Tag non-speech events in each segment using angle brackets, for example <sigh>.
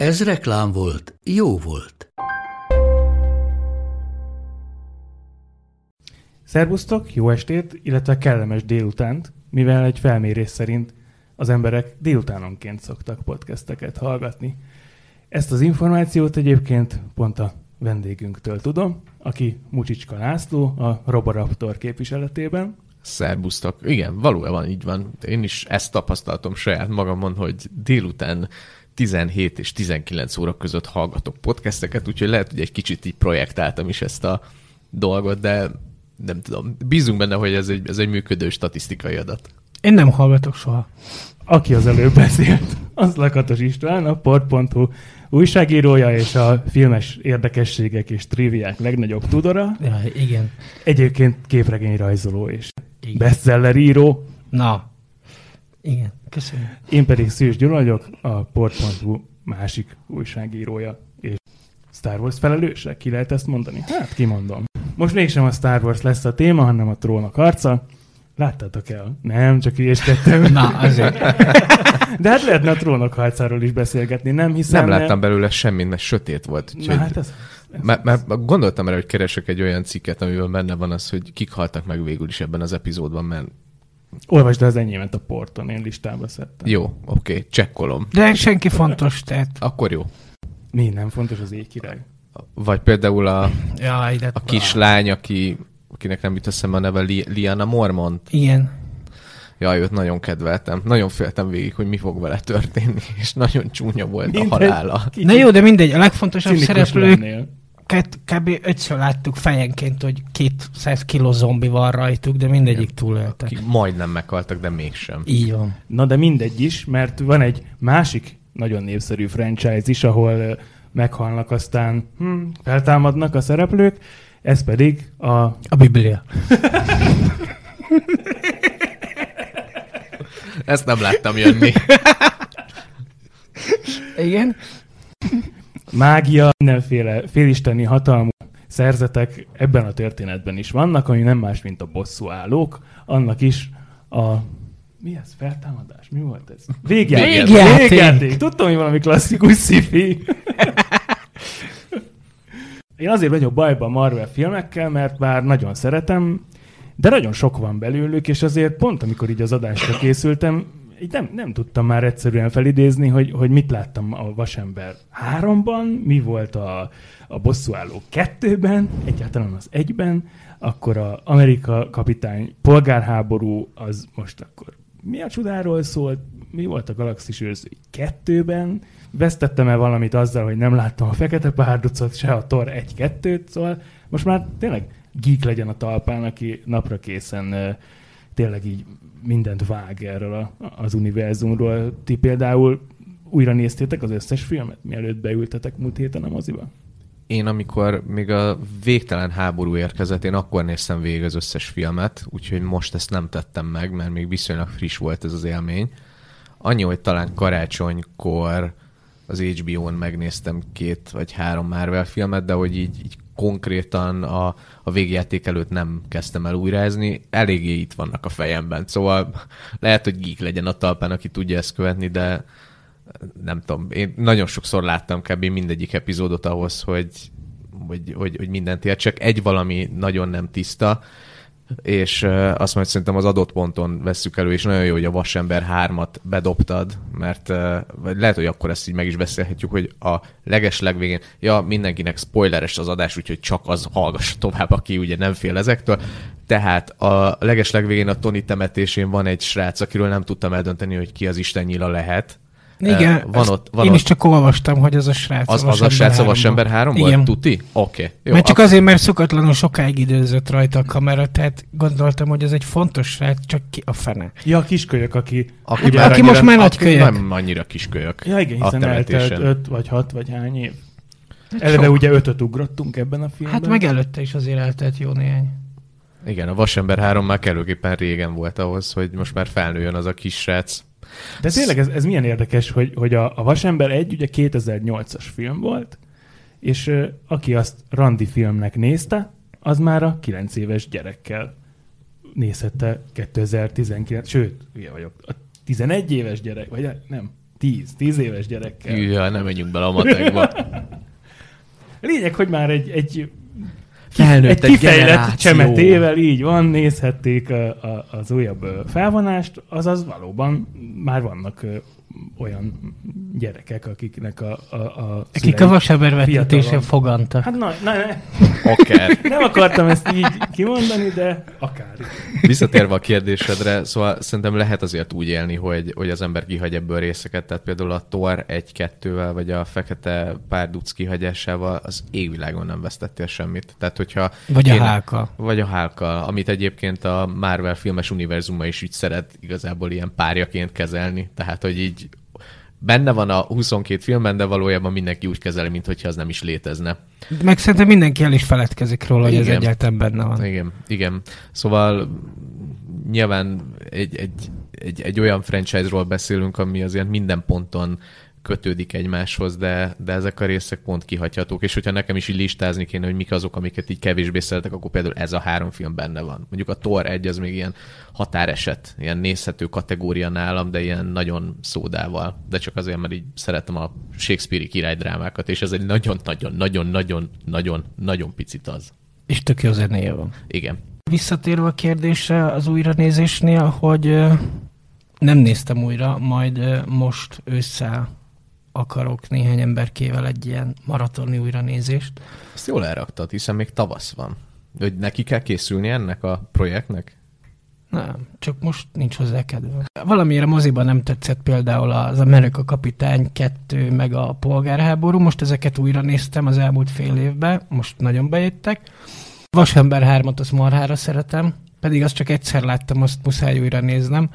Ez reklám volt, jó volt. Szerbusztok, jó estét, illetve kellemes délutánt, mivel egy felmérés szerint az emberek délutánonként szoktak podcasteket hallgatni. Ezt az információt egyébként pont a vendégünktől tudom, aki Mucsicska László, a Roboraptor képviseletében. Szerbusztok. Igen, valójában így van. Én is ezt tapasztaltam saját magamon, hogy délután 17 és 19 óra között hallgatok podcasteket, úgyhogy lehet, hogy egy kicsit így projektáltam is ezt a dolgot, de nem tudom, bízunk benne, hogy ez egy, ez egy működő statisztikai adat. Én nem hallgatok soha. Aki az előbb beszélt, az Lakatos István, a port.hu újságírója és a filmes érdekességek és triviák legnagyobb tudora. Ja, igen. Egyébként képregényrajzoló és igen. bestseller író. Na, igen, köszönöm. Én pedig Szűs Gyula vagyok, a port.hu másik újságírója és Star Wars felelőse. Ki lehet ezt mondani? Hát kimondom. Most mégsem a Star Wars lesz a téma, hanem a trónok harca. Láttátok el? Nem, csak ilyeskedtem. Na, azért. De hát lehetne a trónok harcáról is beszélgetni, nem hiszem. Nem láttam belőle semmit, mert sötét volt. Na, hát ez, ez Mert, mert gondoltam erre, hogy keresek egy olyan cikket, amiben benne van az, hogy kik haltak meg végül is ebben az epizódban, mert Olvasd az enyémet a porton, én listába szedtem. jó, oké, okay, csekkolom. De senki fontos, tehát... Akkor jó. Mi nem fontos az éjkirály? Vagy például a, Jaj, de... a kislány, aki, akinek nem jut eszembe a neve, Li- Liana Mormont. Igen. Jaj, őt nagyon kedveltem. Nagyon féltem végig, hogy mi fog vele történni, és nagyon csúnya volt a Mindegy. halála. Na jó, de mindegy, a legfontosabb Cinikus szereplőket lennél. kb. ötször láttuk fejenként, hogy 200 kiló zombi van rajtuk, de mindegyik túlélte. Ki majdnem meghaltak, de mégsem. Így van. Na de mindegy is, mert van egy másik nagyon népszerű franchise is, ahol meghalnak, aztán hm, feltámadnak a szereplők, ez pedig a... A Biblia. Ezt nem láttam jönni. Igen? Mágia, mindenféle félisteni hatalmú szerzetek ebben a történetben is vannak, ami nem más, mint a bosszú állók. Annak is a... Mi ez? Feltámadás? Mi volt ez? Végjáték. Végjáték. Végjáték. Tudtam, hogy valami klasszikus sci Én azért vagyok bajban a Marvel filmekkel, mert bár nagyon szeretem, de nagyon sok van belőlük, és azért pont amikor így az adásra készültem, így nem, nem tudtam már egyszerűen felidézni, hogy, hogy mit láttam a Vasember 3-ban, mi volt a, a Bosszúálló 2-ben, egyáltalán az 1-ben, akkor a Amerika kapitány polgárháború, az most akkor mi a csodáról szólt, mi volt a Galaxis őrzői 2-ben, vesztettem-e valamit azzal, hogy nem láttam a Fekete Párducot, se a Thor 1-2-t, szóval most már tényleg geek legyen a talpán, aki napra készen tényleg így mindent vág erről a, az univerzumról. Ti például újra néztétek az összes filmet, mielőtt beültetek múlt héten a moziba? Én amikor még a végtelen háború érkezett, én akkor néztem végig az összes filmet, úgyhogy most ezt nem tettem meg, mert még viszonylag friss volt ez az élmény. Annyi, hogy talán karácsonykor az HBO-n megnéztem két vagy három Marvel filmet, de hogy így, így konkrétan a, a végjáték előtt nem kezdtem el újrázni, eléggé itt vannak a fejemben. Szóval lehet, hogy geek legyen a talpán, aki tudja ezt követni, de nem tudom, én nagyon sokszor láttam kb. mindegyik epizódot ahhoz, hogy, hogy, hogy, hogy mindent értsek. Egy valami nagyon nem tiszta, és azt majd szerintem az adott ponton vesszük elő, és nagyon jó, hogy a Vasember 3-at bedobtad, mert lehet, hogy akkor ezt így meg is beszélhetjük, hogy a leges legvégén, ja, mindenkinek spoileres az adás, úgyhogy csak az hallgassa tovább, aki ugye nem fél ezektől. Tehát a leges legvégén a Tony temetésén van egy srác, akiről nem tudtam eldönteni, hogy ki az Isten nyila lehet. Igen, van ott, van én ott, is csak olvastam, hogy az a srác az, az a srác a Vasember 3 volt? Igen. Tuti? Oké. Okay. Jó, mert csak azért, mert szokatlanul sokáig időzött rajta a kamera, tehát gondoltam, hogy ez egy fontos srác, csak ki a fene. Ja, a kiskölyök, aki... Aki, Hát, már aki annyira- most már nagy kölyök. Nem annyira kiskölyök. Ja igen, hiszen eltelt temetésen. 5 vagy 6 vagy hány év. Eleve sok. ugye ötöt ugrottunk ebben a filmben. Hát meg előtte is azért eltelt jó néhány. Igen, a Vasember 3 már kellőképpen régen volt ahhoz, hogy most már felnőjön az a kis srác. De tényleg ez, ez milyen érdekes, hogy, hogy a, a Vasember egy ugye 2008-as film volt, és aki azt randi filmnek nézte, az már a 9 éves gyerekkel nézhette 2019, sőt, ugye vagyok, a 11 éves gyerek, vagy nem, 10, 10 éves gyerekkel. Ja, nem menjünk bele a matekba. <laughs> Lényeg, hogy már egy, egy Felnőtt egy kifejlett generáció. csemetével így van, nézhették a, a, az újabb felvonást, azaz valóban már vannak olyan gyerekek, akiknek a, a, a Akik a vasember vetítésen fiatalon. fogantak. Hát na, na, ne, Akár. <laughs> nem akartam ezt így kimondani, de akár. Visszatérve a kérdésedre, szóval szerintem lehet azért úgy élni, hogy, hogy az ember kihagy ebből részeket, tehát például a Thor 1-2-vel, vagy a Fekete Párduc kihagyásával az égvilágon nem vesztettél semmit. Tehát, hogyha Vagy a én- hálka. Vagy a hálka, amit egyébként a Marvel filmes univerzuma is úgy szeret igazából ilyen párjaként kezelni. Tehát, hogy így benne van a 22 filmben, de valójában mindenki úgy kezeli, mintha az nem is létezne. Meg szerintem mindenki el is feledkezik róla, hogy ez Igen. egyáltalán benne van. Igen, igen. Szóval nyilván egy, egy, egy, egy olyan franchise-ról beszélünk, ami azért minden ponton kötődik egymáshoz, de, de ezek a részek pont kihagyhatók, és hogyha nekem is így listázni kéne, hogy mik azok, amiket így kevésbé szeretek, akkor például ez a három film benne van. Mondjuk a Thor 1 az még ilyen határeset, ilyen nézhető kategória nálam, de ilyen nagyon szódával. De csak azért, mert így szeretem a Shakespeare-i királydrámákat, és ez egy nagyon-nagyon-nagyon-nagyon-nagyon-nagyon picit az. És tök jó zenéje van. Igen. Visszatérve a kérdésre az újranézésnél, hogy nem néztem újra, majd most ősszel akarok néhány emberkével egy ilyen maratoni újranézést. Ezt jól elraktad, hiszen még tavasz van. Hogy neki kell készülni ennek a projektnek? Nem, csak most nincs hozzá kedvem. Valamiért a moziban nem tetszett például az Amerika Kapitány 2 meg a polgárháború. Most ezeket újra néztem az elmúlt fél évben, most nagyon bejöttek. Vasember 3-at azt marhára szeretem, pedig azt csak egyszer láttam, azt muszáj újra néznem.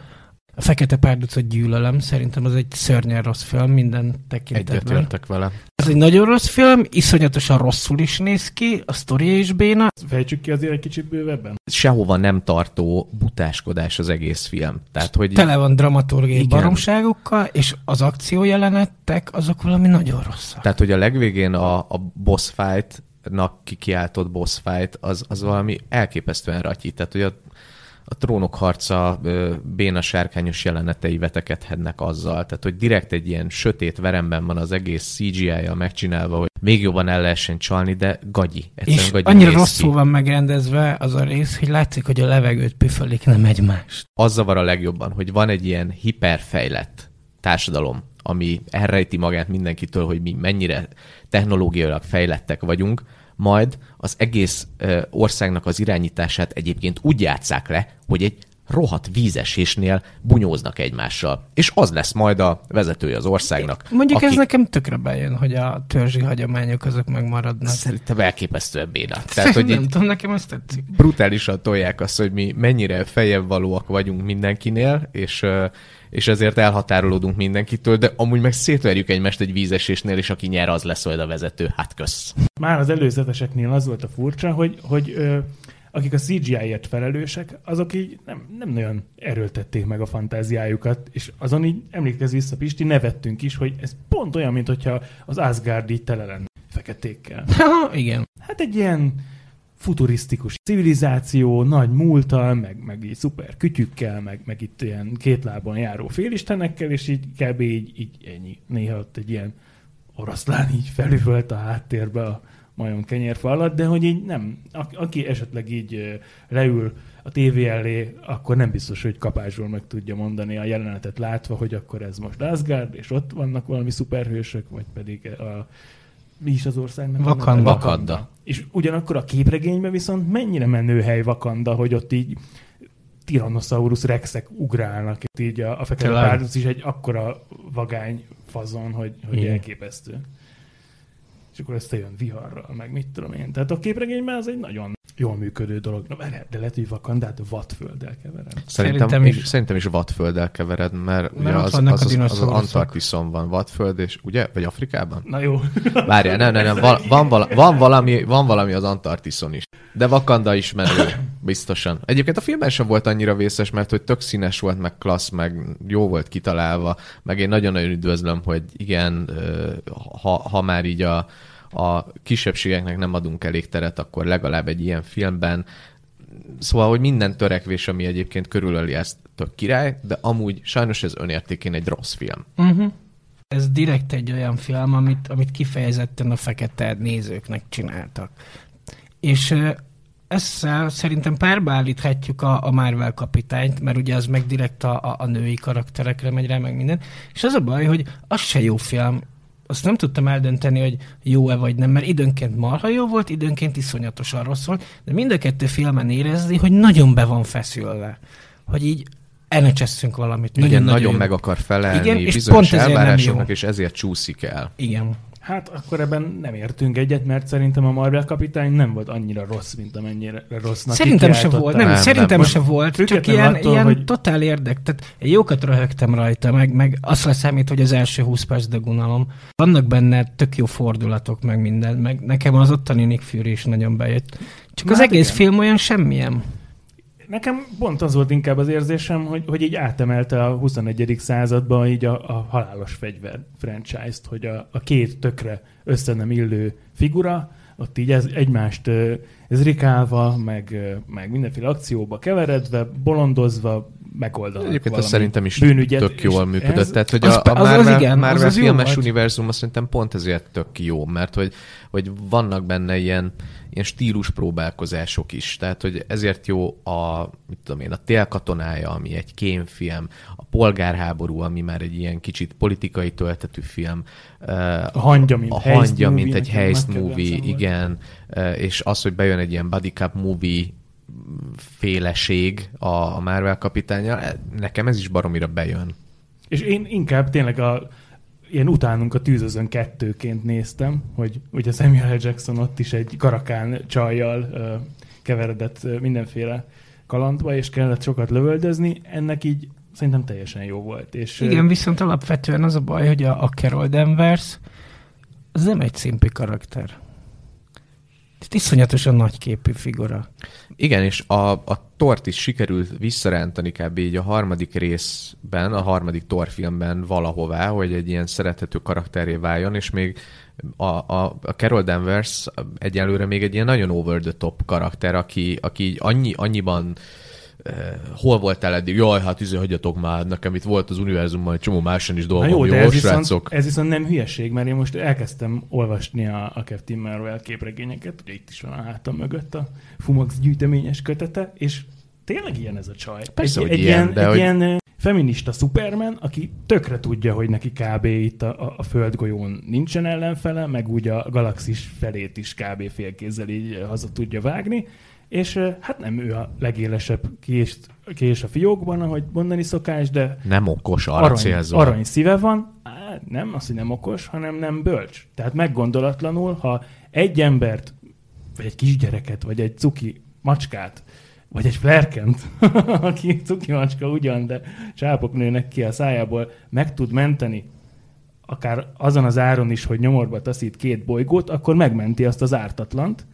A Fekete Párducot gyűlölöm, szerintem az egy szörnyen rossz film minden tekintetben. Egyetértek vele. Ez egy nagyon rossz film, iszonyatosan rosszul is néz ki, a sztoria is béna. Fejtsük ki azért egy kicsit bővebben. Sehova nem tartó butáskodás az egész film. Tehát, hogy Tele van dramaturgiai Igen. baromságokkal, és az akciójelenetek azok valami nagyon rosszak. Tehát, hogy a legvégén a, a boss fight-nak kikiáltott boss fight, az, az valami elképesztően ratyi. Tehát, hogy a, a trónok harca béna sárkányos jelenetei vetekedhetnek azzal. Tehát, hogy direkt egy ilyen sötét veremben van az egész CGI-ja megcsinálva, hogy még jobban el lehessen csalni, de gagyi. És gagyi annyira rosszul ki. van megrendezve az a rész, hogy látszik, hogy a levegőt püfölik, nem egymást. az zavar a legjobban, hogy van egy ilyen hiperfejlett társadalom, ami elrejti magát mindenkitől, hogy mi mennyire technológiailag fejlettek vagyunk, majd az egész országnak az irányítását egyébként úgy játszák le, hogy egy rohadt vízesésnél bunyóznak egymással. És az lesz majd a vezetője az országnak. Mondjuk aki ez nekem tökre bejön, hogy a törzsi hagyományok azok megmaradnak. Szerintem elképesztően béna. <laughs> Tehát, hogy nem tudom, nekem azt tetszik. brutálisan tolják azt, hogy mi mennyire feljebb valóak vagyunk mindenkinél, és, és ezért elhatárolódunk mindenkitől, de amúgy meg szétverjük egymást egy vízesésnél, és aki nyer, az lesz majd a vezető. Hát kösz. Már az előzeteseknél az volt a furcsa, hogy, hogy ö, akik a CGI-ért felelősek, azok így nem, nem nagyon erőltették meg a fantáziájukat, és azon így emlékezz vissza, Pisti, nevettünk is, hogy ez pont olyan, mint hogyha az Asgard így tele lenne feketékkel. Ha, <laughs> igen. Hát egy ilyen futurisztikus civilizáció, nagy múltal, meg, meg így szuper kütyükkel, meg, meg itt ilyen két lábon járó félistenekkel, és így kb. így, így ennyi. Néha ott egy ilyen oroszlán így felüvölt a háttérbe a majom kenyérfa alatt, de hogy így nem, a- aki esetleg így leül a tévé elé, akkor nem biztos, hogy kapásból meg tudja mondani a jelenetet látva, hogy akkor ez most Asgard, és ott vannak valami szuperhősök, vagy pedig a mi is az országnak? a neve? Wakanda. Wakanda. És ugyanakkor a képregényben viszont mennyire menő hely Vakanda, hogy ott így Tyrannosaurus rexek ugrálnak, itt így a, a fekete párduc is egy akkora vagány fazon, hogy, hogy Igen. elképesztő. És akkor összejön viharral, meg mit tudom én. Tehát a képregényben az egy nagyon jól működő dolog. Na, de lehet, hogy Vakandát vadfölddel keverem. Szerintem, Szerintem is. is. Szerintem is vadfölddel kevered, mert, Mert ugye az, az, az, az, az. Antarktiszon van vadföld, és ugye? Vagy Afrikában? Na jó. <laughs> Várjál, nem, nem, nem, van, van, vala, van, valami, van valami az Antarktiszon is. De Wakanda is menő, biztosan. Egyébként a filmben sem volt annyira vészes, mert hogy tök színes volt, meg klassz, meg jó volt kitalálva, meg én nagyon-nagyon üdvözlöm, hogy igen, ha, ha már így a, a kisebbségeknek nem adunk elég teret, akkor legalább egy ilyen filmben Szóval, hogy minden törekvés, ami egyébként körülöli ezt, tök király, de amúgy sajnos ez önértékén egy rossz film. Uh-huh. Ez direkt egy olyan film, amit, amit kifejezetten a fekete nézőknek csináltak. És ezzel szerintem párba állíthatjuk a, a Marvel kapitányt, mert ugye az meg direkt a, a, a női karakterekre megy rá, meg minden. És az a baj, hogy az se jó film. Azt nem tudtam eldönteni, hogy jó-e vagy nem, mert időnként marha jó volt, időnként iszonyatosan rossz volt, de mind a kettő filmen érezni, hogy nagyon be van feszülve. Hogy így elnecsesszünk valamit. Igen, nagyon, nagyon meg akar felelni Igen, és bizonyos pont elvárásoknak, jó. és ezért csúszik el. Igen. Hát akkor ebben nem értünk egyet, mert szerintem a Marvel kapitány nem volt annyira rossz, mint amennyire rossznak Szerintem se volt, nem, Nem, szerintem nem. se volt, csak ilyen, attól, ilyen hogy- totál érdek. Tehát egy jókat röhögtem rajta, meg, meg azt leszámít, hogy az első 20 perc dögunalom. Vannak benne tök jó fordulatok, meg minden, meg nekem az ottani Nick Fury is nagyon bejött. Csak az Hát egész igen. film olyan semmilyen. Nekem pont az volt inkább az érzésem, hogy, hogy így átemelte a 21. században így a, a halálos fegyver franchise-t, hogy a, a két tökre össze nem illő figura, ott így ez, egymást ezrikálva, meg, meg mindenféle akcióba keveredve, bolondozva, megoldanak Egyébként valami ez szerintem is bűnügyet, tök jól működött. ez- Tehát, hogy az- a, a az- az Marvel, igen, az Marvel az filmes volt. univerzum azt szerintem pont ezért tök jó, mert hogy, hogy vannak benne ilyen, ilyen stílus próbálkozások is. Tehát, hogy ezért jó a, mit tudom én, a Télkatonája, ami egy kémfilm, a Polgárháború, ami már egy ilyen kicsit politikai töltetű film, A hangya, mint a hangya, movie, mint egy heist movie, volt. igen, eh, és az, hogy bejön egy ilyen buddy cup movie féleség a, a Marvel kapitánya, nekem ez is baromira bejön. És én inkább tényleg a ilyen utánunk a tűzözön kettőként néztem, hogy ugye Samuel L. Jackson ott is egy karakán csajjal ö, keveredett ö, mindenféle kalandba, és kellett sokat lövöldözni, ennek így szerintem teljesen jó volt. És, Igen, viszont alapvetően az a baj, hogy a, a Carol Danvers az nem egy szimpi karakter. Iszonyatosan nagyképű figura. Igen, és a, a tort is sikerült visszarántani kb. így a harmadik részben, a harmadik Thor filmben valahová, hogy egy ilyen szerethető karakteré váljon, és még a, a, a Carol Danvers egyelőre még egy ilyen nagyon over the top karakter, aki, aki így annyi, annyiban eh, hol voltál eddig? Jaj, hát izé, hagyjatok már, nekem itt volt az univerzumban egy csomó máson is dolgom, jó, jó, ez viszont, srácok? ez viszont nem hülyeség, mert én most elkezdtem olvasni a, a Captain Marvel képregényeket, ugye itt is van a hátam mögött a Fumax gyűjteményes kötete, és tényleg ilyen ez a csaj. Persze, egy, hogy egy ilyen, ilyen, de egy hogy- ilyen feminista Superman, aki tökre tudja, hogy neki kb. itt a, a, földgolyón nincsen ellenfele, meg úgy a galaxis felét is kb. félkézzel így haza tudja vágni, és hát nem ő a legélesebb kést, kés a fiókban, ahogy mondani szokás, de Nem okos, arra arany, célzol. arany szíve van, nem az, hogy nem okos, hanem nem bölcs. Tehát meggondolatlanul, ha egy embert, vagy egy kisgyereket, vagy egy cuki macskát, vagy egy flerkent, <laughs> aki cuki macska ugyan, de csápok nőnek ki a szájából, meg tud menteni, akár azon az áron is, hogy nyomorba taszít két bolygót, akkor megmenti azt az ártatlant.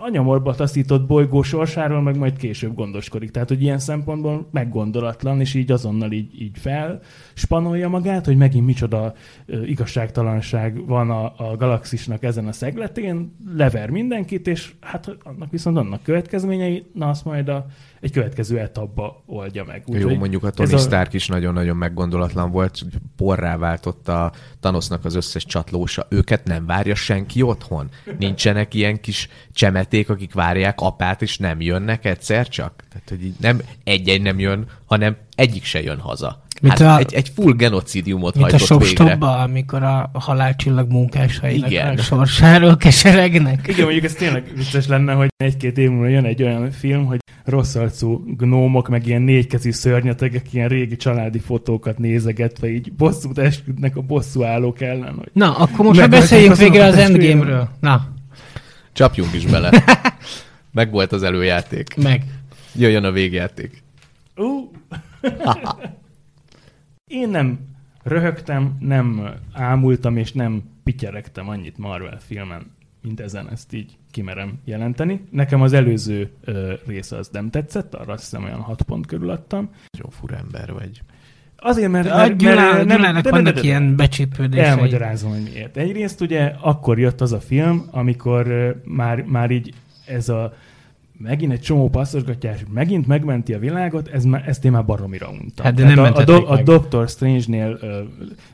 A nyomorba taszított bolygó sorsáról meg majd később gondoskodik. Tehát, hogy ilyen szempontból meggondolatlan, és így azonnal így, így fel spanolja magát, hogy megint micsoda ö, igazságtalanság van a, a galaxisnak ezen a szegletén, lever mindenkit, és hát annak viszont annak következményei, na azt majd a, egy következő etapba oldja meg. Jó, Úgyhogy mondjuk a Tony Stark is nagyon-nagyon meggondolatlan volt, porrá váltotta a Thanosnak az összes csatlósa. Őket nem várja senki otthon. Nincsenek ilyen kis csemeték, akik várják apát, és nem jönnek egyszer csak. Tehát, hogy így nem egy-egy nem jön, hanem egyik se jön haza. Mint hát a- egy, egy full genocidiumot Mint a hajtott végre. Shopstopba, amikor a halálcsillag munkásainak Igen. a sorsáról keseregnek. Igen, mondjuk ez tényleg vicces lenne, hogy egy-két év múlva jön egy olyan film, hogy rossz arcú gnómok, meg ilyen négykezű szörnyetegek, ilyen régi családi fotókat nézegetve így bosszút esküdnek a bosszú állók ellen. Hogy Na, akkor most Meg- már beszéljünk végre az Endgame-ről. Na, Csapjunk is bele. <laughs> Meg volt az előjáték. Meg. Jöjjön a végjáték. Ú. Én nem röhögtem, nem ámultam és nem pityeregtem annyit Marvel filmen, mint ezen ezt így kimerem jelenteni. Nekem az előző ö, része az nem tetszett, arra azt hiszem olyan 6 pont körül adtam. Nagyon fura ember vagy. Azért, mert... Mert, Gyulá, mert de- de- vannak de- de- ilyen becsípődései. Elmagyarázom, hogy miért. Egyrészt ugye akkor jött az a film, amikor már, már így ez a megint egy csomó passzosgatjás, megint megmenti a világot, ez, má- ezt én már baromira untam. Hát de nem a, a, mentették do, a. Doctor Strange-nél ö,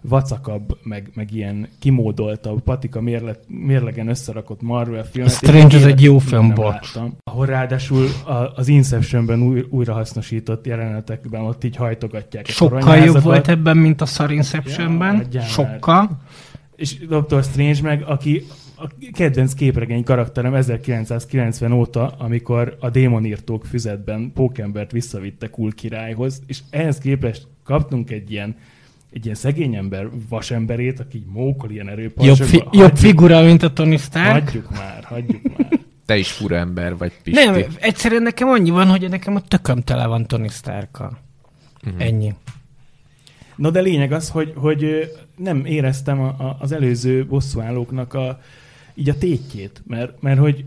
vacakabb, meg, meg ilyen kimódoltabb, patika mérle, mérlegen összerakott Marvel filmet. én Strange az egy jó film. Ahol ráadásul a, az Inceptionben új, újrahasznosított jelenetekben ott így hajtogatják. a Sokkal jobb volt ebben, mint a Szar Inceptionben. Ja, már. Sokkal. És Dr. Strange meg, aki a kedvenc képregény karakterem 1990 óta, amikor a démonírtók füzetben Pókembert visszavitte Kul királyhoz, és ehhez képest kaptunk egy ilyen egy ilyen szegény ember vasemberét, aki így mókol ilyen Jobb, erőparsokba. fi- jobb figura, mint a Tony Stark. Hagyjuk már, hagyjuk már. <laughs> Te is fura ember vagy, Pisti. Nem, egyszerűen nekem annyi van, hogy nekem a tököm tele van Tony Starkkal. Mhm. Ennyi. No de lényeg az, hogy, hogy nem éreztem a, a, az előző bosszúállóknak a, így a tétjét, mert, mert hogy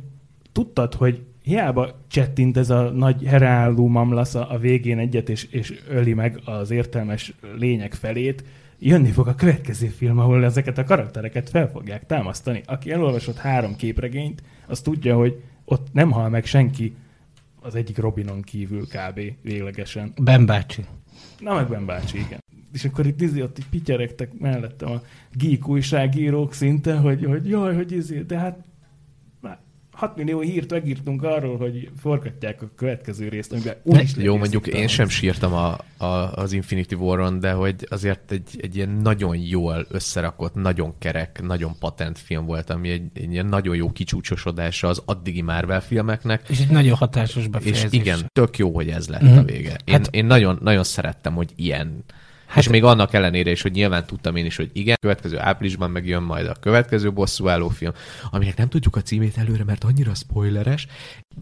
tudtad, hogy hiába csettint ez a nagy hereálló mamlasz a, a végén egyet, és, és öli meg az értelmes lények felét, jönni fog a következő film, ahol ezeket a karaktereket fel fogják támasztani. Aki elolvasott három képregényt, az tudja, hogy ott nem hal meg senki az egyik Robinon kívül kb. véglegesen. Ben bácsi. Na meg Ben bácsi, igen. És akkor itt izé, ott így pityeregtek mellettem a geek újságírók szinte, hogy, hogy jaj, hogy izé, de hát már 6 millió hírt megírtunk arról, hogy forgatják a következő részt, amiben is Jó, mondjuk én sem sírtam a, a, az Infinity War-on, de hogy azért egy, egy ilyen nagyon jól összerakott, nagyon kerek, nagyon patent film volt, ami egy, egy ilyen nagyon jó kicsúcsosodása az addigi Marvel filmeknek, És egy nagyon hatásos és befejezés. igen, tök jó, hogy ez lett Mhm. a vége. Én, Hát- én nagyon, nagyon szerettem, hogy ilyen. Hát- és még annak ellenére is, hogy nyilván tudtam én is, hogy igen, következő áprilisban megjön majd a következő bosszúálló film, aminek nem tudjuk a címét előre, mert annyira spoileres,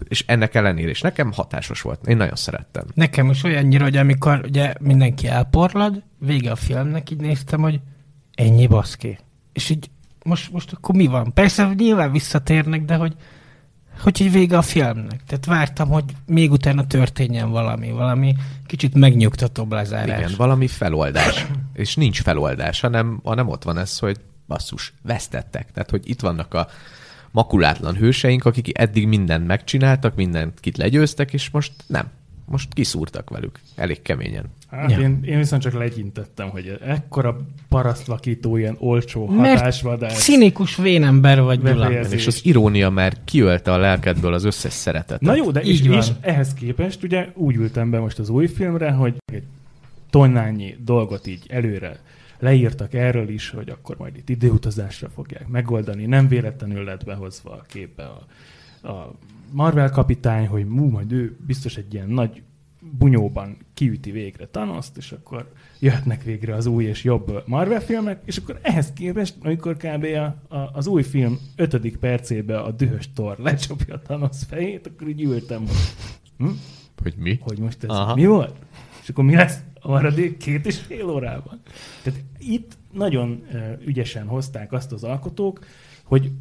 és ennek ellenére is nekem hatásos volt. Én nagyon szerettem. Nekem is olyannyira, hogy amikor ugye mindenki elporlad, vége a filmnek, így néztem, hogy ennyi baszki. És így most, most akkor mi van? Persze nyilván visszatérnek, de hogy hogy így vége a filmnek. Tehát vártam, hogy még utána történjen valami, valami kicsit megnyugtatóbb lezárás. Igen, valami feloldás. <clears throat> És nincs feloldás, hanem, hanem ott van ez, hogy basszus, vesztettek. Tehát, hogy itt vannak a makulátlan hőseink, akik eddig mindent megcsináltak, mindent legyőztek, és most nem. Most kiszúrtak velük. Elég keményen. Hát Ja. én, én viszont csak legyintettem, hogy ekkora parasztvakító, ilyen olcsó Mert hatásvadás. Színikus vénember vagy, Gyula. És az irónia már kiölte a lelkedből az összes szeretetet. Na jó, de és, Így van. és ehhez képest ugye úgy ültem be most az új filmre, hogy egy tonnányi dolgot így előre leírtak erről is, hogy akkor majd itt időutazásra fogják megoldani. Nem véletlenül lett behozva a képbe a, a Marvel kapitány, hogy mú, majd ő biztos egy ilyen nagy bunyóban kiüti végre Thanos-t, és akkor jöhetnek végre az új és jobb Marvel filmek, és akkor ehhez képest, amikor kb. A, a, az új film ötödik percébe a dühös Thor lecsapja a Thanos fejét, akkor így ültem, hogy, hm? Hogy mi? hogy most ez Aha. mi volt? És akkor mi lesz a maradék két és fél órában? Tehát itt nagyon ügyesen hozták azt az alkotók, hogy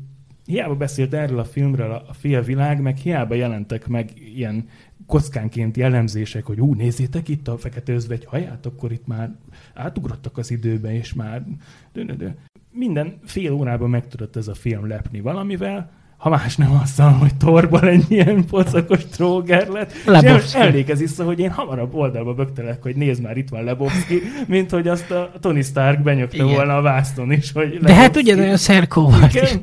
hiába beszélt erről a filmről a, félvilág, meg hiába jelentek meg ilyen kockánként jellemzések, hogy ú, nézzétek itt a fekete özvegy haját, akkor itt már átugrottak az időbe, és már dö. minden fél órában meg tudott ez a film lepni valamivel, ha más nem azzal, hogy torban egy ilyen pocakos tróger lett. És Lebowski. el- emlékezz vissza, hogy én hamarabb oldalba bögtelek, hogy nézd már, itt van Lebowski, mint hogy azt a Tony Stark benyögte Igen. volna a vászton is, hogy De hát Lebowski. ugyanolyan szerkó volt. Igen.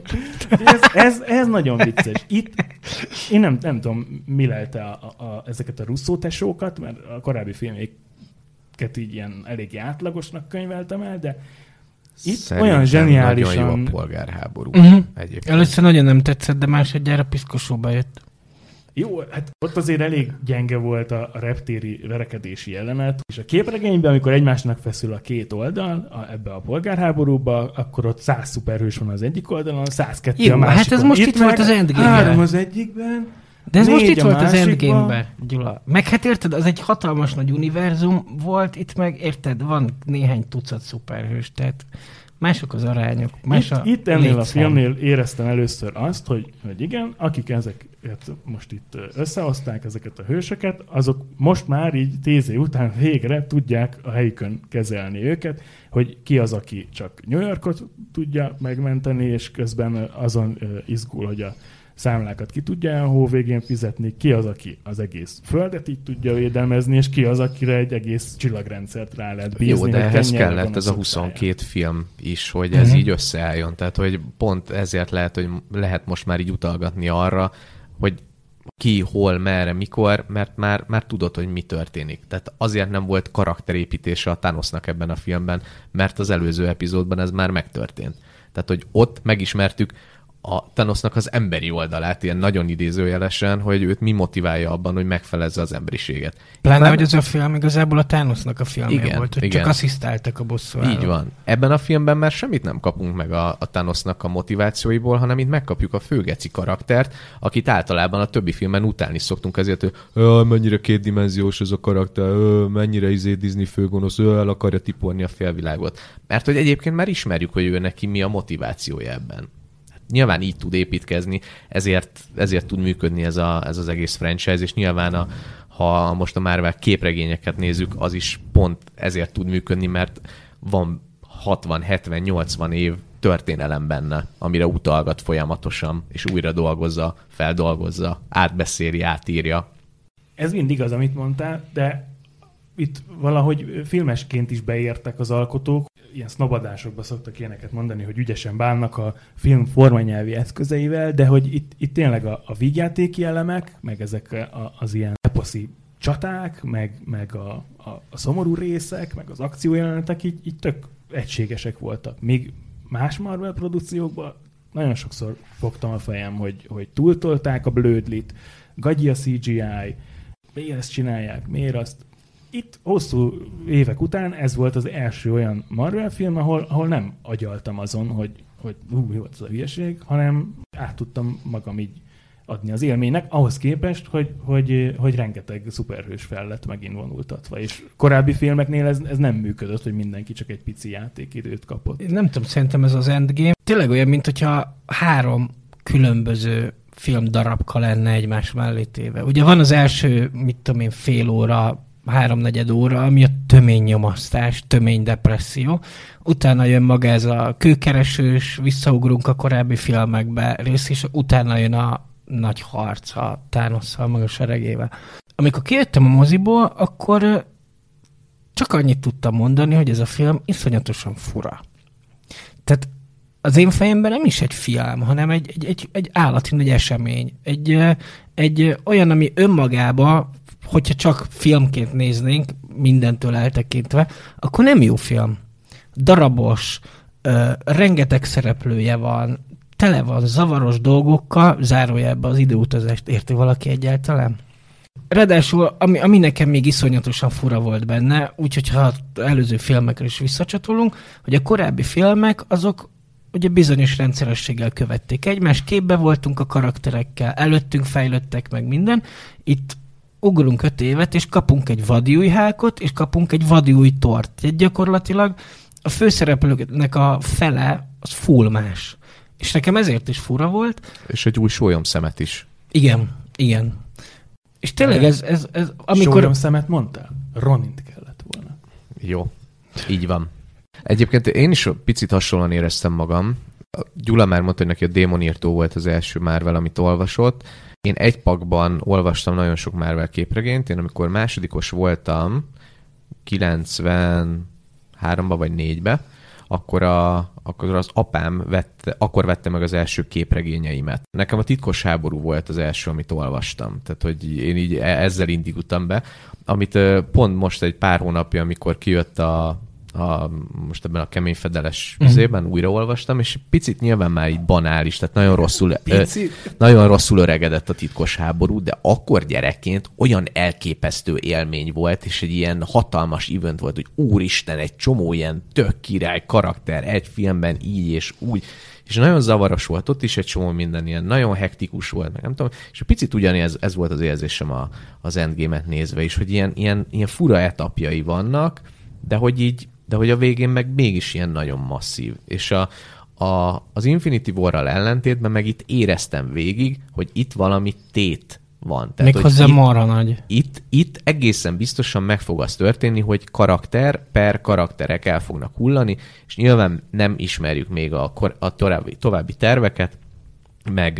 Ez, ez, ez nagyon vicces. Itt én nem, nem tudom, mi lelte a, a, a, ezeket a russzó tesókat, mert a korábbi filméket így ilyen eléggé átlagosnak könyveltem el, de itt Szerintem olyan zseniálisan... Nagyon jó a polgárháború. Uh-huh. Egyébként. Először nagyon nem tetszett, de másodjára piszkosóba jött. Jó, hát ott azért elég gyenge volt a, a reptéri verekedési jelenet, és a képregényben, amikor egymásnak feszül a két oldal a, ebbe a polgárháborúba, akkor ott száz szuperhős van az egyik oldalon, 102 Jó, a hát másikon. ez most itt volt meg az Endgame-ben. Három az egyikben, De ez most itt a volt az. Endgame-ben, Gyula. Meg hát érted, az egy hatalmas nagy univerzum volt, itt meg érted, van néhány tucat szuperhős, tehát mások az arányok, más Itt, a itt ennél a létszám. filmnél éreztem először azt, hogy, hogy igen, akik ezeket most itt összehozták, ezeket a hősöket, azok most már így tíz év után végre tudják a helyükön kezelni őket, hogy ki az, aki csak New Yorkot tudja megmenteni, és közben azon izgul, hogy a számlákat ki tudja a hó végén fizetni, ki az, aki az egész földet így tudja védelmezni, és ki az, akire egy egész csillagrendszert rá lehet bízni. Jó, de ehhez kellett ez a szokszáján. 22 film is, hogy ez Mhm. így összeálljon. Tehát, hogy pont ezért lehet, hogy lehet most már így utalgatni arra, hogy ki, hol, merre, mikor, mert már, már tudod, hogy mi történik. Tehát azért nem volt karakterépítése a Thanosnak ebben a filmben, mert az előző epizódban ez már megtörtént. Tehát, hogy ott megismertük a Thanosnak az emberi oldalát, ilyen nagyon idézőjelesen, hogy őt mi motiválja abban, hogy megfelezze az emberiséget. Pláne, hogy ez a film igazából a Thanosnak a filmje Igen, volt, hogy igen. csak asszisztáltak a bosszú Így van. Ebben a filmben már semmit nem kapunk meg a, a Thanosnak a motivációiból, hanem itt megkapjuk a főgeci karaktert, akit általában a többi filmben utálni szoktunk azért, hogy "Ö, mennyire kétdimenziós ez a karakter, ö, mennyire izé Disney főgonosz, ő el akarja tiporni a félvilágot. Mert hogy egyébként már ismerjük, hogy ő neki mi a motivációja ebben. Nyilván így tud építkezni, ezért, ezért tud működni ez, a, ez az egész franchise, és nyilván a, ha most a Marvel képregényeket nézzük, az is pont ezért tud működni, mert van 60, 70, 80 év történelem benne, amire utalgat folyamatosan, és újra dolgozza, feldolgozza, átbeszéli, átírja. Ez mind igaz, amit mondtál, de itt valahogy filmesként is beértek az alkotók. Ilyen sznobadásokban szoktak ilyeneket mondani, hogy ügyesen bánnak a film formanyelvi eszközeivel, de hogy itt, itt tényleg a, a vígjátéki elemek, meg ezek a, az ilyen eposzi csaták, meg, meg a, a, a szomorú részek, meg az akciójelenetek így, így tök egységesek voltak. Míg más Marvel produkciókban nagyon sokszor fogtam a fejem, hogy, hogy túltolták a blödlit, gagyi a CGI, miért ezt csinálják, miért azt. Itt hosszú évek után ez volt az első olyan Marvel film, ahol, ahol nem agyaltam azon, hogy, hogy ú, mi volt ez a hülyeség, hanem át tudtam magam így adni az élménynek, ahhoz képest, hogy, hogy, hogy rengeteg szuperhős fel lett megint vonultatva. És korábbi filmeknél ez, ez nem működött, hogy mindenki csak egy pici játékidőt kapott. Nem tudom, szerintem ez az Endgame tényleg olyan, mint hogyha három különböző film darabka lenne egymás mellé téve. Ugye van az első, mit tudom én, fél óra, háromnegyed óra, ami a töménynyomasztás, töménydepresszió. Utána jön maga ez a kőkeresős, visszaugrunk a korábbi filmekbe rész, és utána jön a nagy harc a Tánosszal, meg a seregével. Amikor kijöttem a moziból, akkor csak annyit tudtam mondani, hogy ez a film iszonyatosan fura. Tehát az én fejemben nem is egy film, hanem egy, egy, egy, egy állati nagy esemény. Egy, egy olyan, ami önmagába, hogyha csak filmként néznénk, mindentől eltekintve, akkor nem jó film. Darabos, ö, rengeteg szereplője van, tele van zavaros dolgokkal, zárójelben az időutazást érti valaki egyáltalán? Ráadásul, ami, ami nekem még iszonyatosan fura volt benne, úgyhogy ha előző filmekre is visszacsatolunk, hogy a korábbi filmek azok ugye bizonyos rendszerességgel követték egymást, képbe voltunk a karakterekkel, előttünk fejlődtek meg minden, itt ugrunk öt évet, és kapunk egy vadi új hákot, és kapunk egy vadi új tort. Tehát gyakorlatilag a főszereplőknek a fele az full más. És nekem ezért is fura volt. És egy új sólyom szemet is. Igen, igen. És tényleg ez, ez, ez amikor... Amikor... szemet mondtál? Ronint kellett volna. Jó, így van. Egyébként én is picit hasonlóan éreztem magam. Gyula már mondta, hogy neki a Démonírtó volt az első Marvel, amit olvasott. Én egy pakban olvastam nagyon sok Marvel képregényt. Én amikor másodikos voltam, 93-ba vagy 4-be, akkor, a, akkor az apám vette, akkor vette meg az első képregényeimet. Nekem a titkos háború volt az első, amit olvastam. Tehát, hogy én így e- ezzel indítottam be, amit pont most egy pár hónapja, amikor kijött a, a, most ebben a kemény fedeles Mhm. üzében újraolvastam, és picit nyilván már így banális, tehát nagyon rosszul, ö, nagyon rosszul öregedett a titkos háború, de akkor gyerekként olyan elképesztő élmény volt, és egy ilyen hatalmas event volt, hogy úristen, egy csomó ilyen tök király karakter egy filmben így és úgy, és nagyon zavaros volt, ott is egy csomó minden ilyen, nagyon hektikus volt, meg nem tudom, és picit ugyanez ez volt az érzésem a, az Endgame-et nézve is, hogy ilyen, ilyen, ilyen fura etapjai vannak, de hogy így, de hogy a végén meg mégis ilyen nagyon masszív. És a, a, az Infinity War-ral ellentétben meg itt éreztem végig, hogy itt valami tét van. Tehát, Méghozzá itt, marha nagy. Itt, itt egészen biztosan meg fog az történni, hogy karakter per karakterek el fognak hullani, és nyilván nem ismerjük még a, a további, további terveket, meg,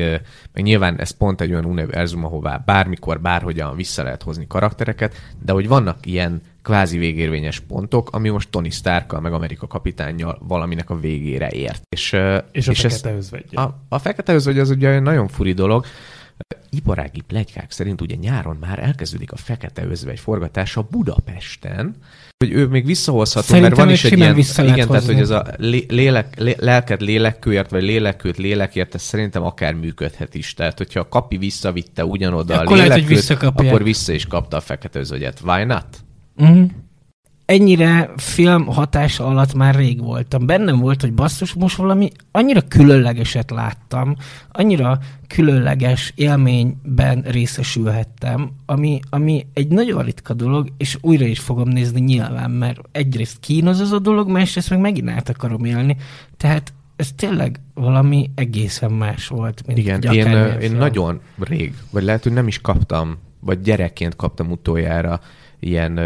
meg nyilván ez pont egy olyan univerzum, ahová bármikor, bárhogyan vissza lehet hozni karaktereket, de hogy vannak ilyen kvázi végérvényes pontok, ami most Tony Starkkal, meg Amerika kapitánnyal valaminek a végére ért. És, és a és fekete özvegy. A, a fekete özvegy az ugye nagyon furi dolog, iparági plegykák szerint ugye nyáron már elkezdődik a Fekete Özvegy forgatása Budapesten, hogy ő még visszahozható, Szerintem mert van is egy ilyen, igen, tehát hogy ez a lélek, lé, lelket lélekőért, vagy lélekőt lélekért, ez szerintem akár működhet is. Tehát, hogyha a kapi visszavitte ugyanoda akkor a lélekőt, lehet, akkor vissza is kapta a Fekete Özvegyet. Why not? Mm-hmm ennyire film hatása alatt már rég voltam. Bennem volt, hogy basszus, most valami annyira különlegeset láttam, annyira különleges élményben részesülhettem, ami, ami egy nagyon ritka dolog, és újra is fogom nézni nyilván, mert egyrészt kínoz az a dolog, másrészt meg megint át akarom élni. Tehát ez tényleg valami egészen más volt, mint Igen, én, én nagyon rég, vagy lehet, hogy nem is kaptam, vagy gyerekként kaptam utoljára ilyen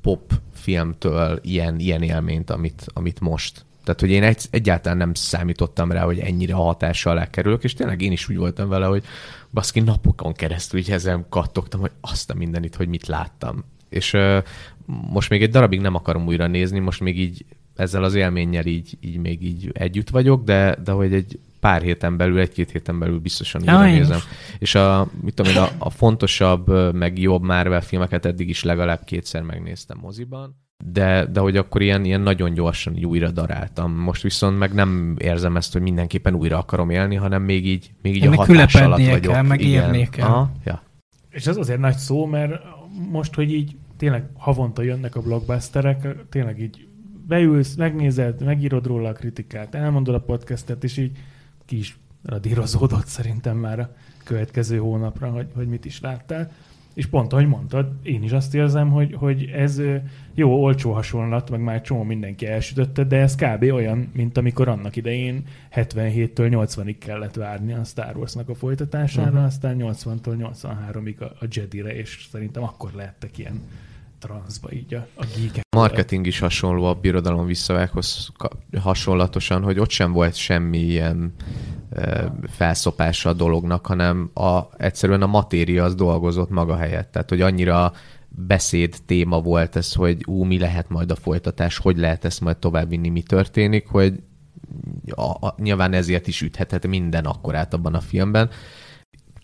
pop filmtől ilyen, ilyen élményt, amit, amit most. Tehát, hogy én egy, egyáltalán nem számítottam rá, hogy ennyire hatással alá kerülök, és tényleg én is úgy voltam vele, hogy baszki napokon keresztül így ezen kattogtam, hogy azt a mindenit, hogy mit láttam. És uh, most még egy darabig nem akarom újra nézni, most még így ezzel az élménnyel így, így még így együtt vagyok, de, de hogy egy pár héten belül, egy-két héten belül biztosan újra nézem. És a, mit tudom én, a, a fontosabb, meg jobb Marvel filmeket eddig is legalább kétszer megnéztem moziban. De, de hogy akkor ilyen, ilyen nagyon gyorsan így újra daráltam. Most viszont meg nem érzem ezt, hogy mindenképpen újra akarom élni, hanem még így, még így Ennek a hatás alatt vagyok. kell, meg Igen. kell. Aha, ja. És ez azért nagy szó, mert most, hogy így tényleg havonta jönnek a blockbusterek, tényleg így beülsz, megnézed, megírod róla a kritikát, elmondod a podcastet, és így ki is radírozódott szerintem már a következő hónapra, hogy, hogy mit is láttál. És pont ahogy mondtad, én is azt érzem, hogy, hogy ez jó, olcsó hasonlat, meg már csomó mindenki elsütötte, de ez kb. olyan, mint amikor annak idején 77-től 80-ig kellett várni a Star Wars-nak a folytatására, uh-huh. aztán 80-tól 83-ig a, a Jedi-re, és szerintem akkor lehettek ilyen transzba így a, a geekek. Marketing is hasonló a birodalom visszavághoz hasonlatosan, hogy ott sem volt semmi ilyen e, felszopása a dolognak, hanem a, egyszerűen a matéria az dolgozott maga helyett. Tehát, hogy annyira beszéd téma volt ez, hogy ú, mi lehet majd a folytatás, hogy lehet ezt majd továbbvinni, mi történik, hogy a, a, nyilván ezért is üthetett minden akkorát abban a filmben,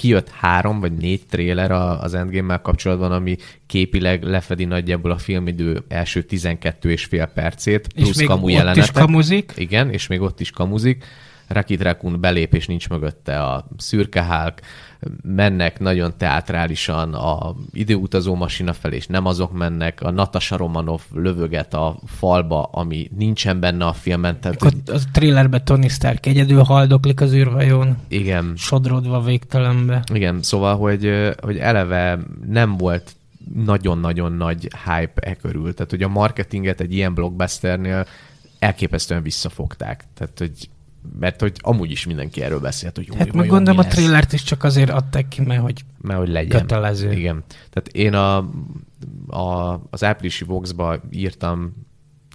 kijött három vagy négy tréler az Endgame-mel kapcsolatban, ami képileg lefedi nagyjából a filmidő első 12 és fél percét, plusz és még kamu ott jelenetek. is kamuzik. Igen, és még ott is kamuzik. Rakit Raccoon belép, és nincs mögötte a szürke Hulk, mennek nagyon teátrálisan a időutazó masina felé, és nem azok mennek, a Natasha Romanov lövöget a falba, ami nincsen benne a filmen. Tehát, hogy... Az trailerben Tony Stark egyedül haldoklik az űrhajón. Igen. Sodrodva végtelenbe. Igen, szóval, hogy, hogy eleve nem volt nagyon-nagyon nagy hype e körül. Tehát, hogy a marketinget egy ilyen blockbusternél elképesztően visszafogták. Tehát, hogy mert hogy amúgy is mindenki erről beszélt, hogy hát meg gondolom a trailert is csak azért adták ki, mert hogy, mert hogy legyen. kötelező. Igen. Tehát én a, a, az áprilisi Vox-ba írtam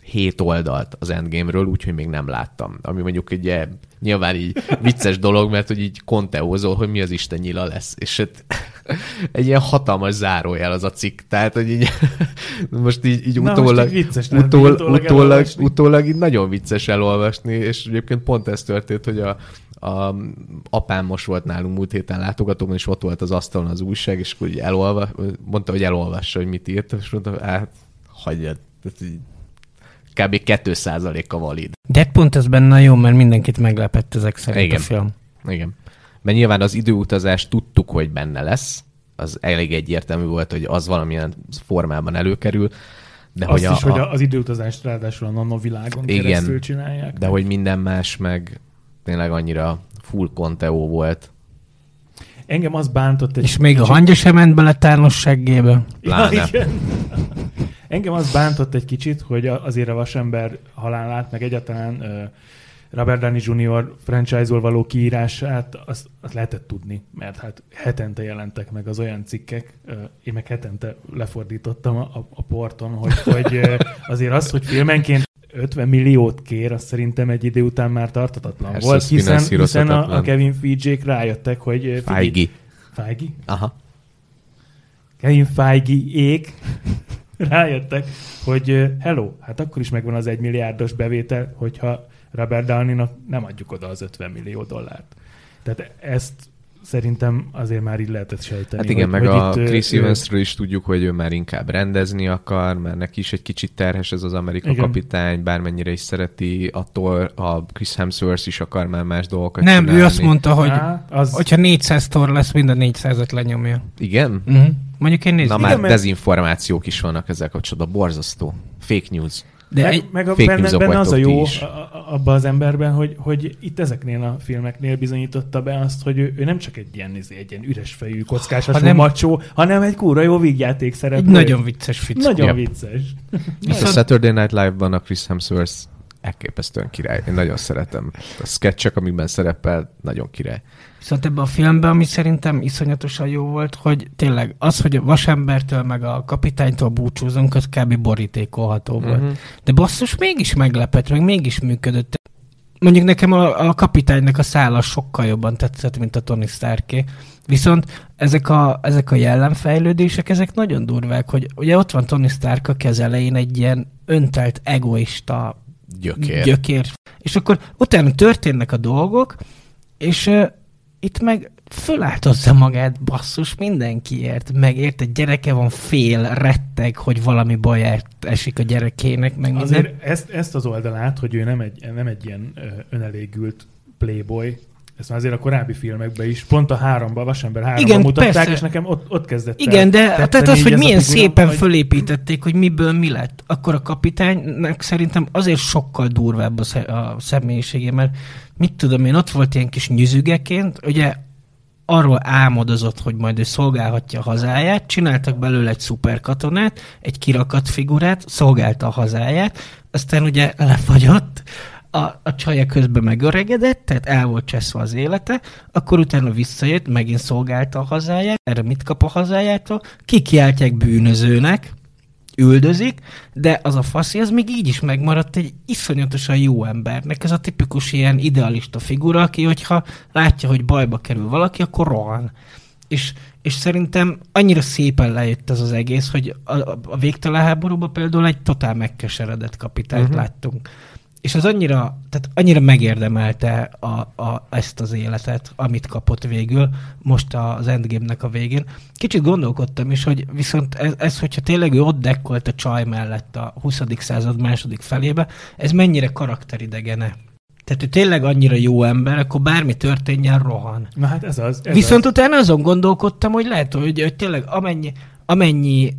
hét oldalt az Endgame-ről, úgyhogy még nem láttam. Ami mondjuk egy nyilván így vicces dolog, mert hogy így konteózol, hogy mi az Isten nyila lesz. És hát egy ilyen hatalmas zárójel az a cikk. Tehát, hogy így <laughs> most így, így Na, utólag, most így vicces, utól, utólag, utólag, utólag így nagyon vicces elolvasni, és egyébként pont ez történt, hogy a, a apám most volt nálunk múlt héten látogatóban, és ott volt az asztalon az újság, és akkor így elolva, mondta, hogy elolvassa, hogy mit írt, és mondta, hát hagyjad. Tehát így kb. 2%-a valid. De pont ez benne jó, mert mindenkit meglepett ezek szerint Igen. a film. Igen. Mert nyilván az időutazás tudtuk, hogy benne lesz, az elég egyértelmű volt, hogy az valamilyen formában előkerül, De Azt hogy is, a, hogy a, az időutazást ráadásul a nanovilágon Igen. keresztül csinálják. de hogy minden más meg tényleg annyira full Conteo volt. Engem az bántott egy És még a hangja sem ment bele Tárnos seggébe. Pláne. Ja, igen. Engem az bántott egy kicsit, hogy azért a vasember halálát, meg egyáltalán Robert Downey Jr. franchise-ol való kiírását, azt, azt lehetett tudni, mert hát hetente jelentek meg az olyan cikkek, én meg hetente lefordítottam a, a, porton, hogy, <laughs> hogy azért az, hogy filmenként 50 milliót kér, az szerintem egy idő után már tartatatlan Persze, volt, hiszen, hiszen a, a Kevin Feige-k rájöttek, hogy Feige. Feige? Aha. Kevin Feige-ék <laughs> rájöttek, hogy hello, hát akkor is megvan az egy milliárdos bevétel, hogyha Robert Downey-nak nem adjuk oda az 50 millió dollárt. Tehát ezt szerintem azért már így lehetett sejteni. Hát igen, hogy, meg hogy a itt, Chris ő- Evansről is tudjuk, hogy ő már inkább rendezni akar, mert neki is egy kicsit terhes ez az Amerika Igen. kapitány, bármennyire is szereti, attól a Chris Hemsworth is akar már más dolgokat Nem, csinálni. ő azt mondta, hogy Á, az, hogyha 400 tor lesz, mind a 400-at lenyomja. Igen? Uh-huh. Mondjuk én nézem. Na Igen, már mert- dezinformációk is vannak ezzel kapcsolatban, borzasztó. Fake news. De meg, egy, meg a, benne, benne az a jó a- a- abban az emberben, hogy, hogy itt ezeknél a filmeknél bizonyította be azt, hogy ő, ő nem csak egy ilyen, izé, egy ilyen üres fejű, kockásas Hanem- macsó, hanem egy kúra jó vígjáték egy szereplő. nagyon vicces fickó. Nagyon Yep. vicces. A Viszont Saturday Night Live-ban a Chris Hemsworth elképesztően király. Én nagyon szeretem. A sketchek, amikben szerepel, nagyon király. Viszont ebben a filmben, ami szerintem iszonyatosan jó volt, hogy tényleg az, hogy a vasembertől meg a kapitánytól búcsúzunk, az kb. borítékolható volt. Mhm. De basszus mégis meglepett, meg mégis működött. Mondjuk nekem a, a kapitánynak a szála sokkal jobban tetszett, mint a Tony Starké. Viszont ezek a, ezek a jellemfejlődések, ezek nagyon durvák, hogy ugye ott van Tony Stark a kez elején egy ilyen öntelt, egoista Gyökér. gyökér. És akkor utána történnek a dolgok, és itt meg föláldozza magát basszus mindenkiért, meg érte, gyereke van fél, retteg, hogy valami baját esik a gyerekének, meg minden. Azért ezt, ezt az oldalát, hogy ő nem egy, nem egy ilyen önelégült playboy, ezt már azért a korábbi filmekben is, pont a háromban, a Vasember háromban Igen, mutatták, persze. és nekem ott, ott kezdett el Igen, de tehát az, hogy milyen figura, szépen hogy- fölépítették, hogy miből mi lett, akkor a kapitánynak szerintem azért sokkal durvább a, sze- a személyisége, mert mit tudom én, ott volt ilyen kis nyüzügeként, ugye arról álmodozott, hogy majd ő szolgálhatja a hazáját, csináltak belőle egy szuperkatonát, egy kirakat figurát, szolgálta a hazáját, aztán ugye lefagyott, a, a csaja közben megöregedett, tehát el volt cseszve az élete, akkor utána visszajött, megint szolgálta a hazáját, erre mit kap a hazájától? Kikiáltják bűnözőnek, üldözik, de az a faszi, az még így is megmaradt egy iszonyatosan jó embernek. Ez a tipikus ilyen idealista figura, aki, hogyha látja, hogy bajba kerül valaki, akkor rohan. És, és szerintem annyira szépen lejött ez az egész, hogy a, a- végtelen háborúban például egy totál megkeseredett kapitányt uh-huh. láttunk. És az annyira, tehát annyira megérdemelte a, a, ezt az életet, amit kapott végül, most az Endgame-nek a végén. Kicsit gondolkodtam is, hogy viszont ez, ez hogyha tényleg ő ott dekkolt a csaj mellett a 20. század második felébe, ez mennyire karakteridegene. Tehát ő tényleg annyira jó ember, akkor bármi történjen, rohan. Na hát ez az. Ez Viszont az. utána azon gondolkodtam, hogy lehet, hogy, hogy tényleg amennyi, amennyi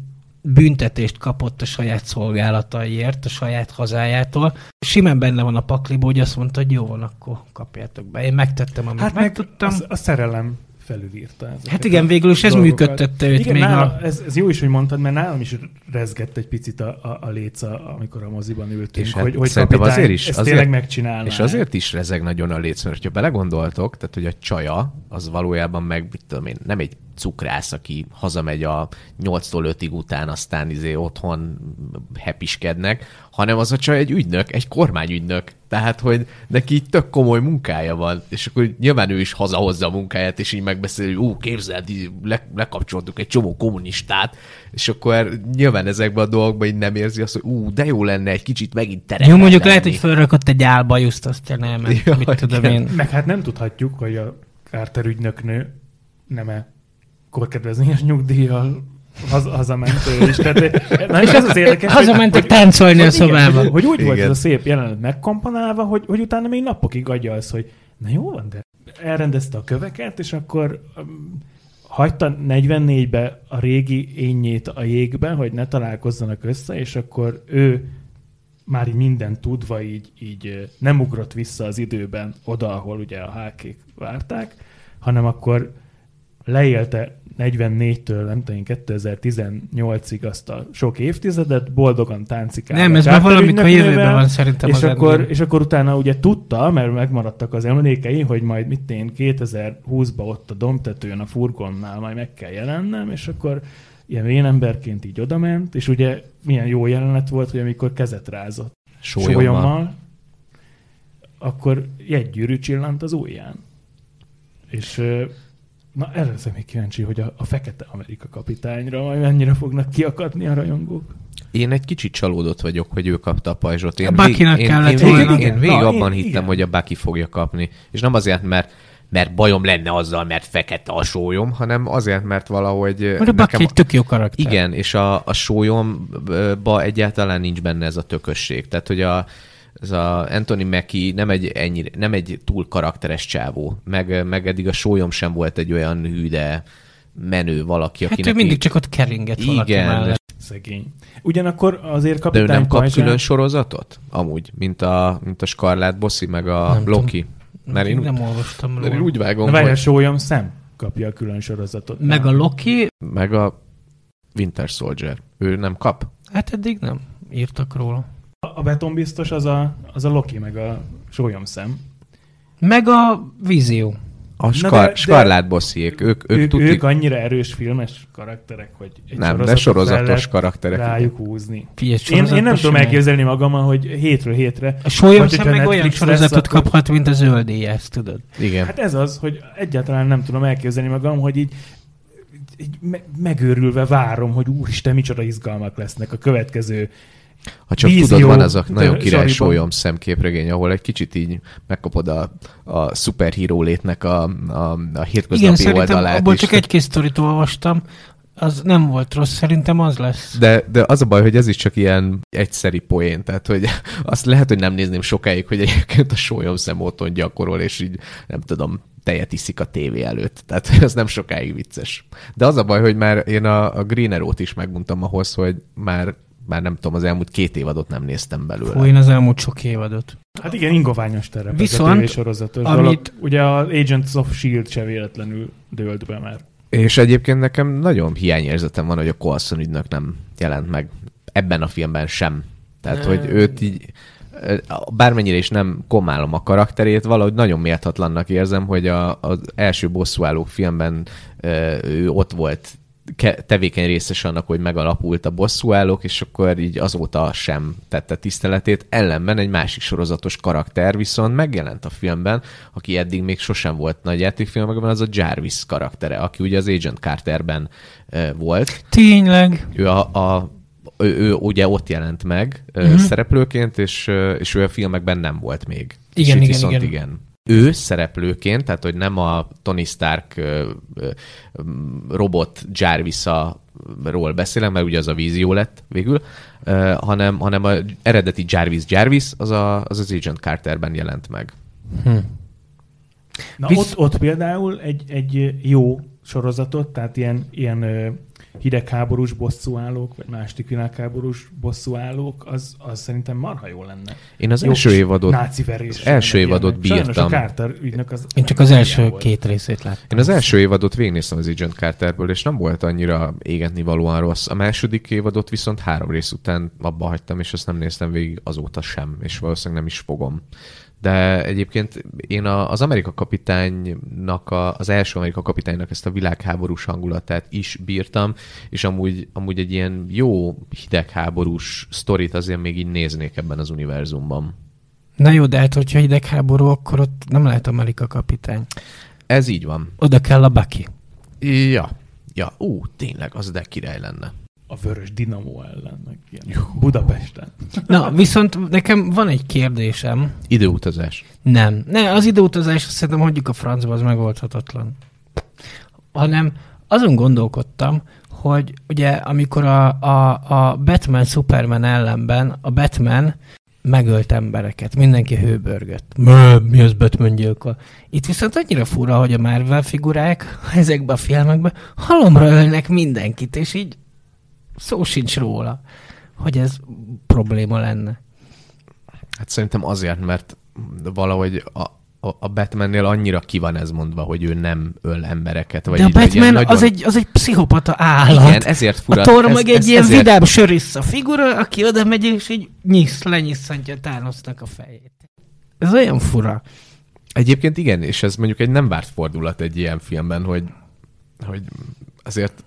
büntetést kapott a saját szolgálataiért, a saját hazájától. Simán benne van a pakliba, hogy azt mondta, hogy jó van, akkor kapjátok be. Én megtettem, amit Hát meg meg tudtam. a, a szerelem felülírta. Hát igen, végül is ez dolgokat. működtette őt igen, még nála, a... ez, ez, jó is, hogy mondtad, mert nálam is rezgett egy picit a, a, a léca, amikor a moziban ültünk, És hát hogy, hogy szerintem kapitány azért is- ezt azért- tényleg megcsinálná. És azért is rezeg nagyon a léc, mert ha belegondoltok, tehát hogy a csaja az valójában meg, mit tudom én, nem egy cukrász, aki hazamegy a 8-tól 5-ig után, aztán izé otthon hepiskednek, hanem az a csaj egy ügynök, egy kormányügynök. Tehát, hogy neki így tök komoly munkája van, és akkor nyilván ő is hazahozza a munkáját, és így megbeszéli, hogy ú, képzeld, így le, lekapcsoltuk egy csomó kommunistát, és akkor nyilván ezekben a dolgokban így nem érzi azt, hogy ú, de jó lenne egy kicsit megint terepben Jó, mondjuk lenni. lehet, hogy fölrakott egy álbajuszt, elment. Ja, mit tudom igen. én. Meg hát nem tudhatjuk, hogy a Carter ügynöknő nem-e korkedvezményes nyugdíjjal haz, hazament ő is. Tehát, na és ez az érdekes, Hazamentek táncolni a hogy, igen, szobába. hogy, hogy úgy volt Igen. ez a szép jelenet megkomponálva, hogy, hogy utána még napokig adja az, hogy na jó van, de elrendezte a köveket, és akkor um, hagyta 44-be a régi ényét a jégbe, hogy ne találkozzanak össze, és akkor ő már így minden tudva így, így nem ugrott vissza az időben oda, ahol ugye a hákék várták, hanem akkor leélte 44-től, nem tudom, én, 2018-ig azt a sok évtizedet, boldogan táncikál. Nem, ez már valamikor a jövőben van szerintem és akkor, és akkor utána ugye tudta, mert megmaradtak az emlékei, hogy majd mit én 2020-ba ott a domtetőn a furgonnál majd meg kell jelennem, és akkor ilyen vénemberként így odament, és ugye milyen jó jelenet volt, hogy amikor kezet rázott Sólyommal. sólyommal, akkor jegygyűrű csillant az ujján. És na erre még kíváncsi, hogy a, a fekete Amerika kapitányra majd mennyire fognak kiakadni a rajongók. Én egy kicsit csalódott vagyok, hogy ő kapta a pajzsot. Én, A Buckynak vég- én, kellett én, én Igen, végig na, abban én- hittem, igen. hogy a Bucky fogja kapni. És nem azért, mert mert bajom lenne azzal, mert fekete a sólyom, hanem azért, mert valahogy Mert a Bucky egy tök jó karakter. Igen, és a, a sólyomba egyáltalán nincs benne ez a tökösség. Tehát, hogy a, ez a Anthony Mackie nem egy, ennyire, nem egy túl karakteres csávó, meg, meg eddig a sólyom sem volt egy olyan hű, de menő valaki, Hát akinek ő mindig így- csak ott keringett valaki Igen, mellett. Szegény. Ugyanakkor azért De ő kapitány nem kap pajzsán- külön sorozatot? Amúgy, mint a, mint a Scarlett Bossy, meg a Nem Loki. Mert én, Én nem olvastam mert én úgy vágom, Na várj, a hogy... sólyom szem kapja a külön sorozatot. Meg a Loki, Meg a Winter Soldier. Ő nem kap? hát eddig nem írtak róla. A betonbiztos az a, az a Loki, meg a sólyom szem. Meg a Vízió. A de- Scar- de- Scarlett Bossziék. Ők, ők, Ők, tuti... ők annyira erős filmes karakterek, hogy egy nem, de sorozatos karakterek. rájuk húzni. Figyelj, Én, én nem tudom elképzelni magammal, hogy hétről hétre. A sólyom hogyha meg olyan sorozatot lesz, akkor- kaphat, mint a zöldéje, ezt tudod. Igen. Hát ez az, hogy egyáltalán nem tudom elképzelni magam, hogy így, így me- megőrülve várom, hogy úristen, micsoda izgalmak lesznek a következő. Ha csak vízió tudod, van az a nagyon király sólyom szemképregény, ahol egy kicsit így megkapod a, a szuperhíró létnek a, a, a Igen, hétköznapi szerintem oldalát abból is. csak egy-két sztorit olvastam, az nem volt rossz, szerintem az lesz. De, de az a baj, hogy ez is csak ilyen egyszeri poén, tehát hogy <laughs> azt lehet, hogy nem nézném sokáig, hogy egyébként a sólyom szemóton gyakorol, és így nem tudom, tejet iszik a tévé előtt. Tehát ez nem sokáig vicces. De az a baj, hogy már én a, a Green Arrow-t is megmondtam ahhoz, hogy már, már nem tudom, az elmúlt két évadot nem néztem belőle. Fú, én az elmúlt sok évadot. Hát igen, ingoványos terep Viszont, ez a tévésorozatos amit- dolog. Ugye az Agents of S.H.I.E.L.D. se véletlenül dőlt be már. És egyébként nekem nagyon hiányérzetem van, hogy a Coulson ügynök nem jelent meg ebben a filmben sem. Tehát, hogy őt így bármennyire is nem komálom a karakterét, valahogy nagyon méltatlannak érzem, hogy a, az első bosszúállók filmben ő ott volt tevékeny részes annak, hogy megalapult a bosszúállók, és akkor így azóta sem tette tiszteletét. Ellenben egy másik sorozatos karakter viszont megjelent a filmben, aki eddig még sosem volt nagy játékfilmekben, az a Jarvis karaktere, aki ugye az Agent Carterben volt. Tényleg. Ő a, a ő, ő ugye ott jelent meg uh-huh. szereplőként, és, és ő a filmekben nem volt még. És Igen, itt igen, viszont igen. igen. Ő szereplőként, tehát hogy nem a Tony Stark ö, ö, robot Jarvis-ról beszélek, mert ugye az a vízió lett végül, ö, hanem, hanem a eredeti Jarvis Jarvis az, a, az az Agent Carterben jelent meg. Hm. Na Visz- ott, ott például egy, egy jó sorozatot, tehát ilyen, ilyen ö, hidegháborús bosszúállók, vagy második világháborús bosszúállók, az, az szerintem marha jó lenne. Én az Jó első évadot Náci verés. az első ilyenek. évadot Sajnos a bírtam. Carter ügynök az Én csak az első volt. két részét láttam. Én az első évadot végignéztem az Agent Carterből, és nem volt annyira égetni valóan rossz. A második évadot viszont három rész után abba hagytam, és azt nem néztem végig azóta sem, és valószínűleg nem is fogom. De egyébként én a, az Amerika kapitánynak, a, az első Amerika kapitánynak ezt a világháborús hangulatát is bírtam, és amúgy, amúgy egy ilyen jó hidegháborús sztorit azért még így néznék ebben az univerzumban. Na jó, de hát hogyha hidegháború, akkor ott nem lehet Amerika kapitány. Ez így van. Oda kell a Bucky. Ja. Ja, ú, tényleg, az de király lenne. A vörös dinamó ellen, ilyen. Budapesten. Na, viszont nekem van egy kérdésem. Időutazás. Nem. Ne, az időutazás azt szerintem hagyjuk a francba, az megoldhatatlan. Hanem azon gondolkodtam, hogy ugye amikor a, a, a Batman Superman ellenben a Batman megölt embereket, mindenki hőbörgött. Mi az Batman gyilkol? Itt viszont annyira fura, hogy a Marvel figurák <laughs> ezekben a filmekben halomra ölnek mindenkit, és így szó sincs róla, hogy ez probléma lenne. Hát szerintem azért, mert valahogy a, a, a Batmannél annyira ki van ez mondva, hogy ő nem öl embereket. Vagy De a Batman az, egy, az egy pszichopata állat. Igen, ezért fura. a Thor ez, meg egy ez, ilyen ezért... vidám sörissza figura, aki oda megy és így nyisz, lenyisszantja Thanosnak a fejét. Ez olyan fura. Egyébként igen, és ez mondjuk egy nem várt fordulat egy ilyen filmben, hogy, hogy azért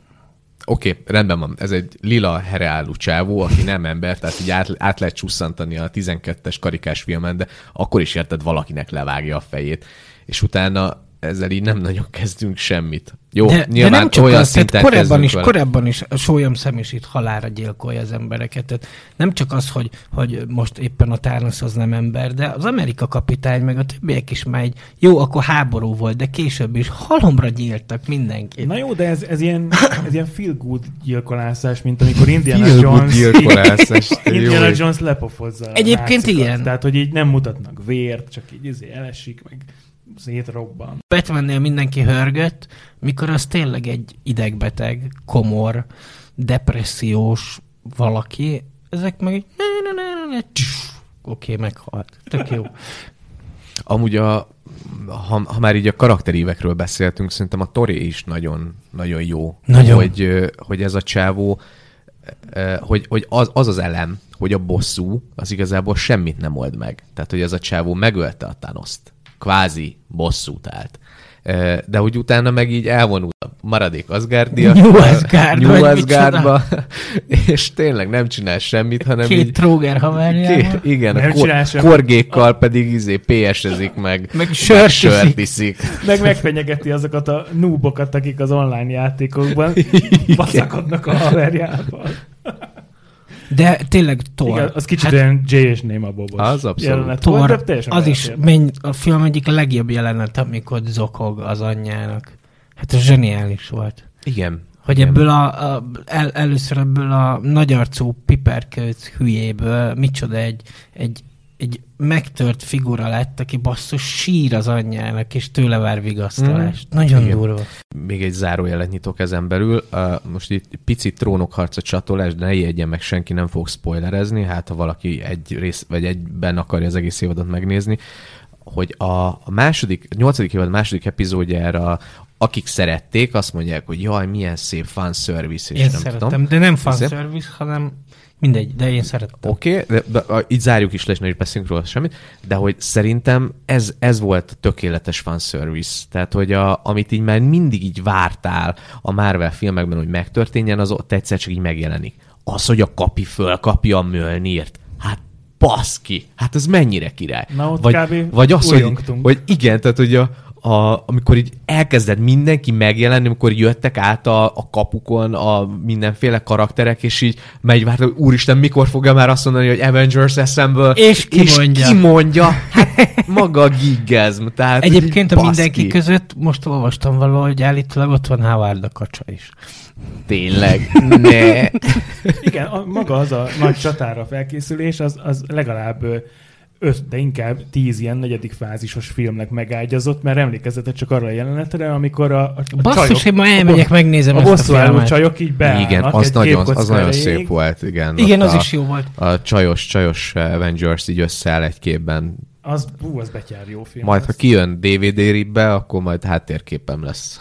Oké, okay, rendben van, ez egy lila hereálú csávó, aki nem ember, tehát így át, át lehet csusszantani a 12-es karikás filmen, de akkor is érted, valakinek levágja a fejét. És utána ezzel így nem nagyon kezdünk semmit. Jó, de, nyilván de nem csak olyan az, tehát szinten korábban is, vele. korábban is a sólyom szem is itt halára gyilkolja az embereket. Tehát nem csak az, hogy, hogy most éppen a Thanos az nem ember, de az Amerika kapitány, meg a többiek is már egy, jó, akkor háború volt, de később is halomra gyiltak mindenkit. Na jó, de ez, ez, ilyen, ez ilyen feel good gyilkolászás, mint amikor Indiana Feel good Jones... gyilkolászás, <laughs> jó Indiana. Jones lepofozza. Egyébként nácikat. igen. Tehát, hogy így nem mutatnak vért, csak így izé elesik, meg szétrobban. Batmannél mindenki hörgött, mikor az tényleg egy idegbeteg, komor, depressziós valaki, ezek meg így oké, meghalt. Tök jó. Amúgy a, ha, ha már így a karakterívekről beszéltünk, szerintem a Tori is nagyon, nagyon jó. Nagyon. Hogy, hogy ez a csávó, hogy, hogy az, az az elem, hogy a bosszú az igazából semmit nem old meg. Tehát, hogy ez a csávó megölte a Thanoszt. Kvázi bosszút állt. De hogy utána meg így elvonult a maradék Asgardia. New Asgard, New Asgardba, <laughs> és tényleg nem csinál semmit, hanem Két így tróger haverjával. Ké, igen, Nem a kor, korgékkal pedig izé PS-ezik meg, Meg sört sört iszik. Meg megfenyegeti azokat a noobokat, akik az online játékokban <laughs> baszakodnak a haverjával. De tényleg Thor. Igen, az kicsit hát, olyan J és Néma Bobos Az abszolút. jelenet volt, de Thor, az is menny, a film egyik legjobb jelenet, amikor zokog az anyjának. Hát ez zseniális volt. Igen. Hogy igen. ebből a, a el, először ebből a nagyarcú piperkőc hülyéből micsoda egy, egy, egy megtört figura lett, aki basszus sír az anyjának, és tőle vár vigasztalást. Mm. Nagyon Igen. durva. Még egy zárójelet nyitok ezen belül. Uh, most itt picit trónokharca csatolás, de ne ijedjen meg senki, nem fog spoilerezni, hát ha valaki egy rész, vagy egyben akarja az egész évadot megnézni, hogy a, a második, a nyolcadik évad második epizódjára akik szerették, azt mondják, hogy jaj, milyen szép fanservice, és Én nem szeretem, tudom. de nem fanservice, hanem mindegy, de én szerettem. Oké, okay, de, de, a- így zárjuk is le, és ne is beszélünk róla semmit, de hogy szerintem ez, ez volt a tökéletes fanservice. Tehát, hogy a, amit így már mindig így vártál a Marvel filmekben, hogy megtörténjen, az ott egyszer csak így megjelenik. Az, hogy a kapi fölkapja a Mjölnirt, hát baszki, hát ez mennyire király. Na, ott vagy, kb. vagy az, hogy, hogy igen, tehát hogy a, a, amikor így elkezded mindenki megjelenni, amikor jöttek át a, a kapukon a mindenféle karakterek, és így megy vár, hogy úristen, mikor fogja már azt mondani, hogy Avengers Assemble, És ki és mondja. ki mondja? Hát maga a. Tehát, Egyébként a baszki. mindenki között most olvastam valahogy állítólag ott van Howard a kacsa is. Tényleg, ne. Igen, a, maga az a nagy csatára felkészülés, az, az legalább öt, de inkább tíz ilyen negyedik fázisos filmnek megágyazott, mert emlékezzetek csak arra a jelenetre, amikor a, a, a Basszus, csajok, én ma elmegyek, megnézem a ezt a filmet. csajok így beállnak Igen, az egy nagyon, az nagyon szép volt, igen. Igen, az a, is jó volt. A csajos, csajos Avengers így összeáll egy képben. Az, hú, az betyár jó film. Majd, ha kijön DVD ribbe, akkor majd háttérképem lesz.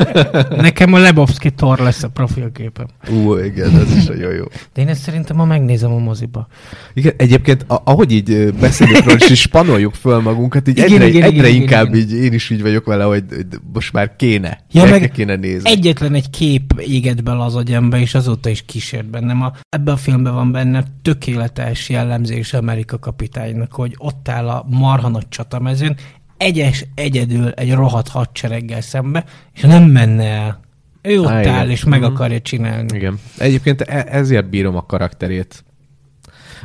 <laughs> Nekem a Lebowski Thor lesz a profilképem. Ú, igen, ez is nagyon jó. De én ezt szerintem ma megnézem a moziba. Igen, egyébként a, ahogy így beszélünk róla, és így spanoljuk föl magunkat, így Igen, egyre, igen, egyre igen, inkább igen. így én is így vagyok vele, hogy, hogy most már kéne. Ja, meg kéne nézni. Egyetlen egy kép égett bele az agyamba, és azóta is kísért bennem. A, ebben a filmben van benne tökéletes jellemzés Amerika kapitánynak, hogy ott áll a marha nagy csatamezőn, egyes egyedül egy rohadt hadsereggel szembe, és nem menne el. Ő ott Á, igen. áll, és meg Mhm. akarja csinálni. Igen. Egyébként e- ezért bírom a karakterét.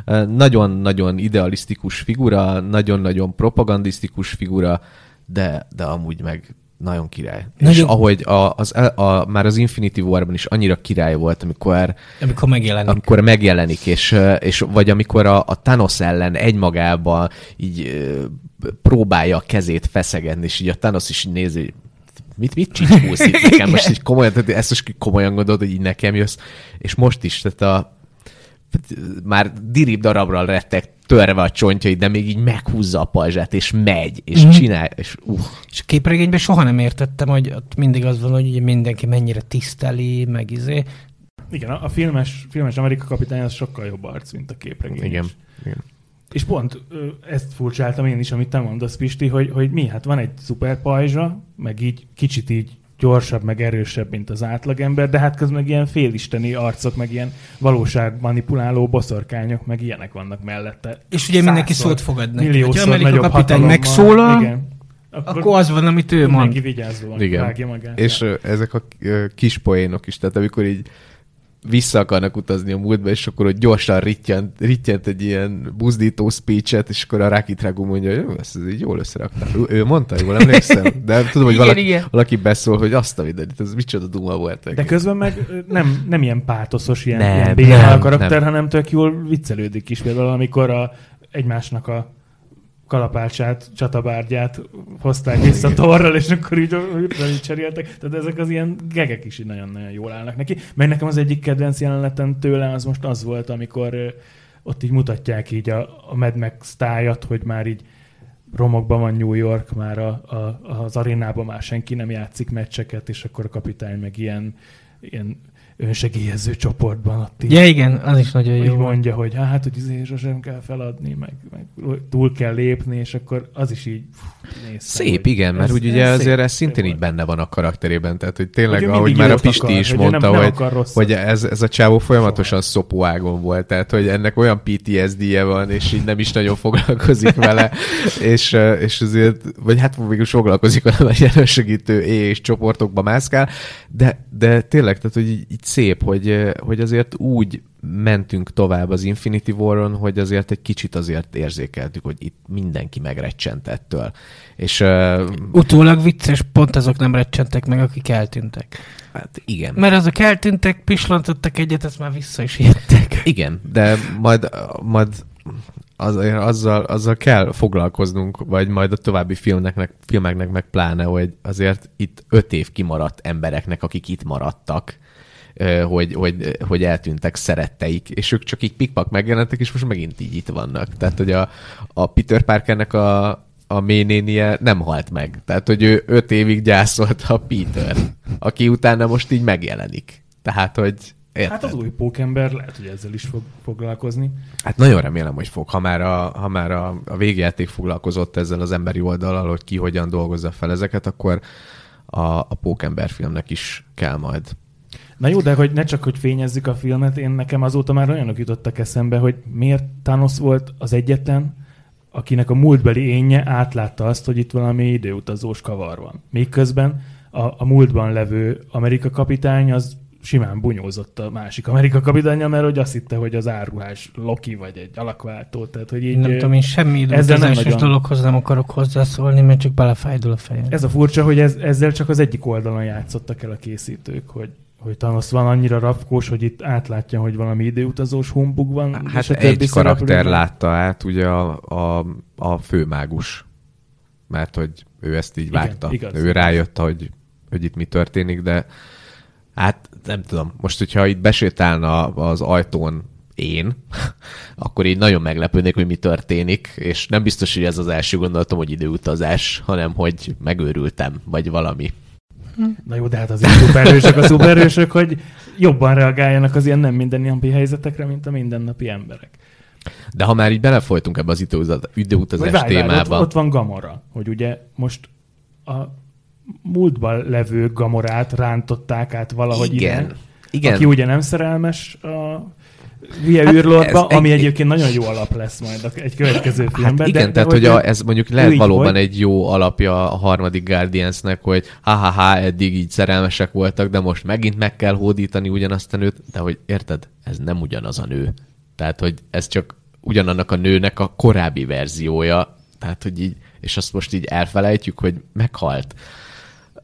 Ö, Nagyon-nagyon idealisztikus figura, nagyon-nagyon propagandisztikus figura, de, de amúgy meg nagyon király. Nagyon- És ahogy a, az, a, már az Infinity War-ban is annyira király volt, amikor Amikor megjelenik. amikor megjelenik, és, és vagy amikor a, a Thanos ellen egymagában így próbálja a kezét feszegedni, és így a Thanos is így nézi, hogy mit, mit csicskulsz itt <laughs> nekem? Most így komolyan, tehát ezt most komolyan gondolod, hogy így nekem jössz. És most is, tehát a, már dirib darabra lettek törve a csontjai, de még így meghúzza a pajzsát, és megy, és Mhm. csinál, és uh, És a képregényben soha nem értettem, hogy ott mindig az van, hogy ugye mindenki mennyire tiszteli, meg izé. Igen, a, filmes, filmes Amerika kapitány az sokkal jobb arc, mint a képregény. igen. is. igen. És pont ezt furcsáltam én is, amit te mondasz, Pisti, hogy, hogy mi, hát van egy szuper pajzsa, meg így kicsit így gyorsabb, meg erősebb, mint az átlagember, de hát közben meg ilyen félisteni arcok, meg ilyen valóságmanipuláló boszorkányok, meg ilyenek vannak mellette. És ugye mindenki szót fogad neki. Milliószor Amerika nagyobb kapitány megszólal, igen, akkor az van, amit ő mindenki mond. vigyázóan Igen. magát. És ezek a kis poénok is, tehát amikor így vissza akarnak utazni a múltba, és akkor ott gyorsan rittyent, rittyent egy ilyen buzdító speechet, és akkor a Rakit Ragu mondja, hogy ezt ez így jól összeraktál. Ő, ő mondta, jól emlékszem, de tudom, hogy Igen, valaki, igen. valaki beszól, hogy azt a videót, ez micsoda duma volt. De közben meg nem, nem ilyen pátoszos, ilyen, Nem, ilyen a karakter, nem. hanem tök jól viccelődik is. Például amikor a, egymásnak a kalapácsát, csatabárgyát hozták vissza torral, és akkor így, így, cseréltek. Tehát ezek az ilyen gegek is így nagyon-nagyon jól állnak neki. Meg nekem az egyik kedvenc jelenetem tőle az most az volt, amikor ott így mutatják így a, a Mad Max tájat, hogy már így romokban van New York, már a, a, az arénában már senki nem játszik meccseket, és akkor a kapitány meg ilyen, ilyen önsegélyező csoportban ott így, Ja, igen, az is nagyon jó. mondja, hogy hát, hogy izé sosem kell feladni, meg, meg túl kell lépni, és akkor az is így néztem, Szép, igen, mert ez- úgy ez ugye szép, azért ez szintén így benne van a karakterében, tehát hogy tényleg, Hogy ahogy már a Pisti akar, is hogy mondta, nem, nem hogy, ez, ez a csávó folyamatosan szopóágon volt, tehát hogy ennek olyan PTSD-je van, és így nem is nagyon foglalkozik vele, <laughs> és, és azért, vagy hát végül foglalkozik vele, mert ilyen segítő és csoportokba mászkál, de, de tényleg, tehát hogy így, így szép, hogy, hogy azért úgy mentünk tovább az Infinity War-on, hogy azért egy kicsit azért érzékeltük, hogy itt mindenki megrecsent ettől. És uh, Utólag vicces, pont azok nem recsentek meg, akik eltűntek. hát igen. Mert azok eltűntek, pislantottak egyet, ezt már vissza is jöttek. Igen, de majd, majd az, azzal, azzal kell foglalkoznunk, vagy majd a további filmeknek, filmeknek meg pláne, hogy azért itt öt év kimaradt embereknek, akik itt maradtak, hogy, hogy, hogy eltűntek szeretteik, és ők csak így pikpak megjelentek, és most megint így itt vannak. Tehát, hogy a, a Peter Parkernek a, a ménénie nem halt meg. Tehát, hogy ő öt évig gyászolta a Peter, aki utána most így megjelenik. Tehát, hogy érted? Hát az új pókember lehet, hogy ezzel is fog foglalkozni. Hát nagyon remélem, hogy fog. Ha már a, ha már a, a végjáték foglalkozott ezzel az emberi oldalal, hogy ki hogyan dolgozza fel ezeket, akkor a, a Pókember filmnek is kell majd. Na jó, de hogy ne csak, hogy fényezzük a filmet, én nekem azóta már olyanok jutottak eszembe, hogy miért Thanos volt az egyetlen, akinek a múltbeli énje átlátta azt, hogy itt valami időutazós kavar van. Miközben a, a múltban levő Amerika kapitány az simán bunyózott a másik Amerika kapitánya, mert hogy azt hitte, hogy az áruhás Loki vagy egy alakváltó. Tehát, hogy így, Én nem tudom, én semmi időutazásos nagyon- dologhoz nem akarok hozzászólni, mert csak belefájdul a fejem. Ez a furcsa, hogy ez, ezzel csak az egyik oldalon játszottak el a készítők, hogy hogy Thanos van annyira rafkós, hogy itt átlátja, hogy valami időutazós humbug van. Hát és a egy karakter szereplőben- látta át, ugye a, a, a főmágus, mert hogy ő ezt így Igen, vágta. igaz. ő rájött, hogy, hogy itt mi történik, de hát nem tudom, most hogyha itt besétálna az ajtón én, <laughs> akkor így nagyon meglepődnék, hogy mi történik, és nem biztos, hogy ez az első gondolatom, hogy időutazás, hanem hogy megőrültem, vagy valami. Na jó, de hát azért szuperhősök a szuperhősök, hogy jobban reagáljanak az ilyen nem mindennapi helyzetekre, mint a mindennapi emberek. De ha már így belefolytunk ebbe az időutaz- Vagy időutazás várj, várj, ott, témába, ott van Gamora, hogy ugye most a múltban levő Gamorát rántották át valahogy igen, ide, igen. aki ugye nem szerelmes a hülye Hát űrlordba, ez ami egy- egyébként nagyon jó alap lesz majd egy következő filmben. Hát igen, de, tehát de hogy a, ez mondjuk lehet valóban volt. egy jó alapja a harmadik Guardiansnek, hogy ha-ha-ha, eddig így szerelmesek voltak, de most megint meg kell hódítani ugyanazt a nőt, de hogy érted, ez nem ugyanaz a nő. Tehát, hogy ez csak ugyanannak a nőnek a korábbi verziója, tehát, hogy így, és azt most így elfelejtjük, hogy meghalt.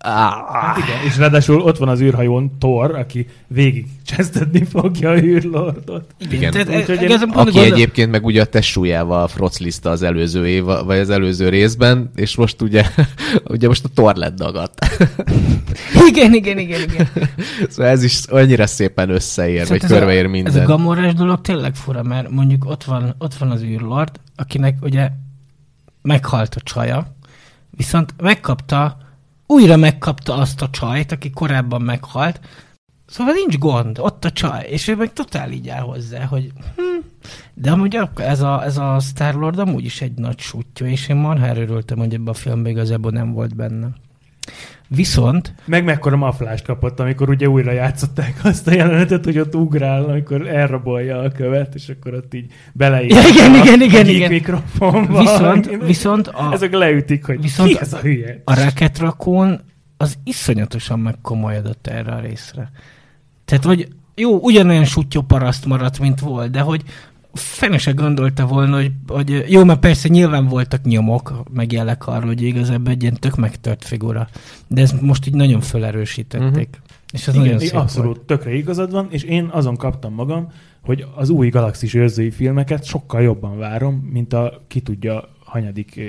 Hát igen, és ráadásul ott van az űrhajón Thor, aki végig csesztetni fogja a űrlordot. Igen. Tehát, Úgyhogy e- én- Aki gondol- egyébként meg ugye a testsúlyával froclizta az előző év, vagy az előző részben, és most ugye, <laughs> ugye most a Thor lett dagadt. <laughs> Igen, igen, igen, igen. <laughs> Szóval ez is annyira szépen összeér, Szóval vagy körbeér a, minden. Ez a gamorás dolog tényleg fura, mert mondjuk ott van, ott van az űrlord, akinek ugye meghalt a csaja, viszont megkapta, újra megkapta azt a csajt, aki korábban meghalt, Szóval nincs gond, ott a csaj, és ő meg totál így áll hozzá, hogy hm, de amúgy ez a, ez a Star-Lord amúgy is egy nagy sútyó, és én marhára örültem, hogy ebben a filmben igazából nem volt benne. Viszont Meg mekkora maflást kapott, amikor ugye újra játszották azt a jelenetet, hogy ott ugrál, amikor elrabolja a követ, és akkor ott így beleír. Ja, igen, a, igen, igen, igen. mikrofonba. Viszont, viszont a, Ezek leütik, hogy viszont ki ez a hülye. a Rocket Raccoon az iszonyatosan megkomolyodott erre a részre. Tehát, hogy jó, ugyanolyan sutyó paraszt maradt, mint volt, de hogy fene se gondolta volna, hogy, hogy jó, mert persze nyilván voltak nyomok, meg jelek arról, hogy igazából egy ilyen tök megtört figura. De ezt most így nagyon felerősítették. Uh-huh. És ez Igen, nagyon szép abszolút, volt. tökre igazad van, és én azon kaptam magam, hogy az új Galaxis őrzői filmeket sokkal jobban várom, mint a ki tudja hanyadik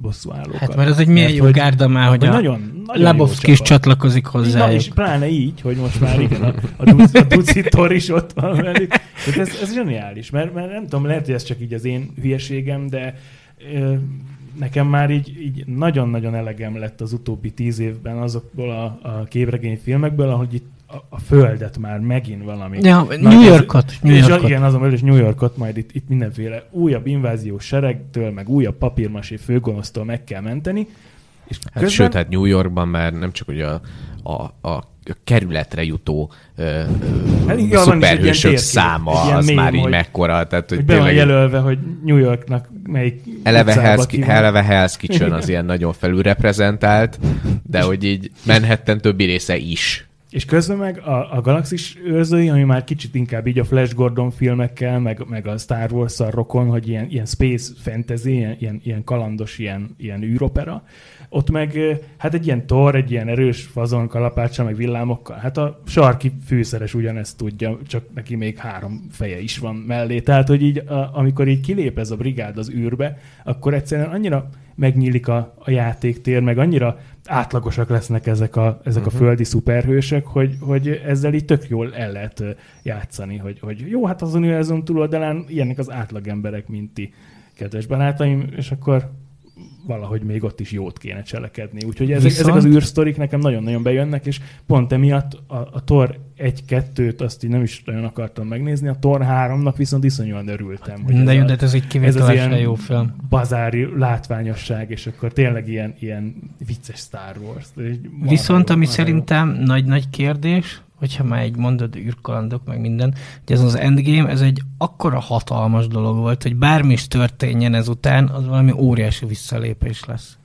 bosszúállókat. Hát mert az egy milyen jó hogy- gárda már, hogy, hogy a nagyon, nagyon Lebowski jó is csatlakozik Na, hozzá. és pláne így, hogy most már igen, a, a, duci, a duci tor is ott van velük. Tehát ez, ez zseniális, mert, mert nem tudom, lehet, hogy ez csak így az én hülyeségem, de ö, nekem már így, így nagyon-nagyon elegem lett az utóbbi tíz évben azokból a, a képregényfilmekből, ahogy itt a, a földet már megint valami. Ja, New ez- Yorkot. New és Yorkot. igen, azon belül is New Yorkot, majd itt, itt mindenféle újabb inváziós seregtől, meg újabb papírmasé főgonosztól meg kell menteni. És Hát sőt, hát New Yorkban már nem csak hogy a, a, a kerületre jutó ö, ö, Hát ilyen szuperhősök térkép, száma, ilyen az mém, már így hogy- mekkora. Tehát, hogy hogy be van tényleg jelölve, hogy New Yorknak melyik eleve Hell's, ki eleve Hell's Kitchen az ilyen nagyon felülreprezentált, de hogy így Manhattan többi része is. És közben meg a, a Galaxis őrzői, ami már kicsit inkább így a Flash Gordon filmekkel, meg, meg a Star wars rokon, hogy ilyen, ilyen space fantasy, ilyen, ilyen, ilyen kalandos, ilyen, ilyen űropera. Ott meg hát egy ilyen tor, egy ilyen erős fazon kalapácsa, meg villámokkal. Hát a sarki fűszeres ugyanezt tudja, csak neki még három feje is van mellé. Tehát, hogy így a, amikor így kilép ez a brigád az űrbe, akkor egyszerűen annyira megnyílik a, a játéktér, meg annyira átlagosak lesznek ezek a, ezek Mhm. a földi szuperhősök, hogy, hogy ezzel így tök jól el lehet játszani, hogy, hogy jó, hát az univerzum túloldalán ilyenek az átlagemberek, mint ti, kedves barátaim, és akkor valahogy még ott is jót kéne cselekedni. Úgyhogy ezek, Viszont- ezek az űrsztorik nekem nagyon-nagyon bejönnek, és pont emiatt a, a Tor 1-2-t azt így nem is nagyon akartam megnézni, a Tor 3-nak viszont iszonyúan örültem. hogy De ez jó, de ez egy kivételesen jó film. bazári látványosság, és akkor tényleg ilyen, ilyen vicces Star Wars. Marha Viszont ami marha szerintem nagy-nagy kérdés, hogyha már egy mondod űrkalandok, meg minden, hogy ez az Endgame, ez egy akkora hatalmas dolog volt, hogy bármi is történjen ezután, az valami óriási visszalépés lesz.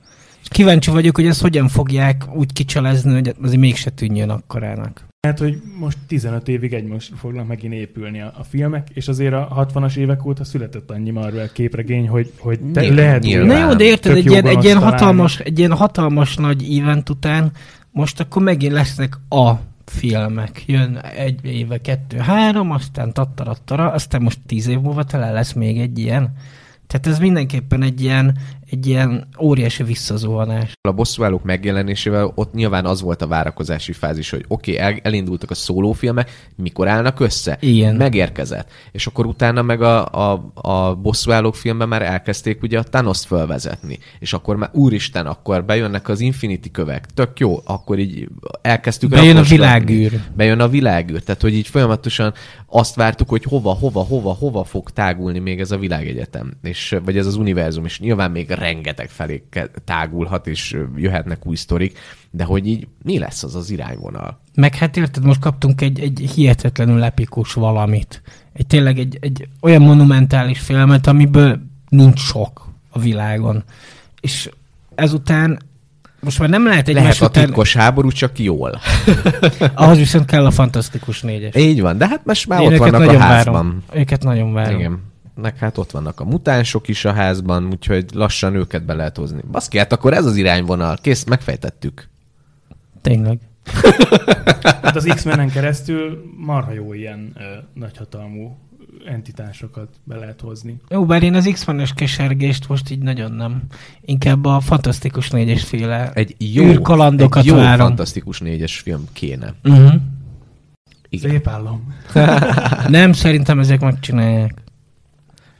És kíváncsi vagyok, hogy ezt hogyan fogják úgy kicselezni, hogy azért mégse tűnjön akkorának. Hát, hogy most 15 évig egymásra fognak megint épülni a, a filmek, és azért a 60-as évek óta született annyi Marvel képregény, hogy, hogy te Nyilván, lehet nyilván. Na újra jó, de érted, egy ilyen, egy, ilyen hatalmas, egy ilyen hatalmas nagy event után most akkor megint lesznek a filmek. Jön egy éve, kettő, három, aztán tattarattara, aztán most tíz év múlva talán lesz még egy ilyen. Tehát ez mindenképpen egy ilyen, egy ilyen óriási visszazuhanás. A bosszúállók megjelenésével ott nyilván az volt a várakozási fázis, hogy oké, okay, el, elindultak a szólófilmek, mikor állnak össze? Igen. Megérkezett. És akkor utána meg a, a, a bosszúállók filmben már elkezdték ugye a Thanos-t fölvezetni. És akkor már úristen, akkor bejönnek az Infinity kövek. Tök jó, akkor így elkezdtük Bejön a világűr. Bejön a világűr. Tehát, hogy így folyamatosan azt vártuk, hogy hova, hova, hova, hova fog tágulni még ez a világegyetem, és, vagy ez az univerzum, és nyilván még rengeteg felé tágulhat, és jöhetnek új sztorik, de hogy így mi lesz az az irányvonal? Meg hát érted, most kaptunk egy, egy hihetetlenül epikus valamit. Egy tényleg egy, egy olyan monumentális filmet, amiből nincs sok a világon. És ezután most már nem lehet Lehet egymás a után, titkos háború, csak jól. <laughs> ahhoz viszont kell a fantasztikus négyes. Így van, de hát most már Én ott vannak a házban. Várom. Őket nagyon várom. Igen. Meg hát ott vannak a mutánsok is a házban, úgyhogy lassan őket be lehet hozni. Baszki, hát akkor ez az irányvonal. Kész, megfejtettük. Tényleg. Hát az X-menen keresztül marha jó ilyen ö, nagyhatalmú entitásokat be lehet hozni. Jó, bár én az X-menes kesergést most így nagyon nem. Inkább a Fantasztikus négyes féle Egy jó, űrkalandokat egy jó várom. fantasztikus négyes film kéne. Uh-huh. Igen. Szép állam. <laughs> Nem, szerintem ezek megcsinálják.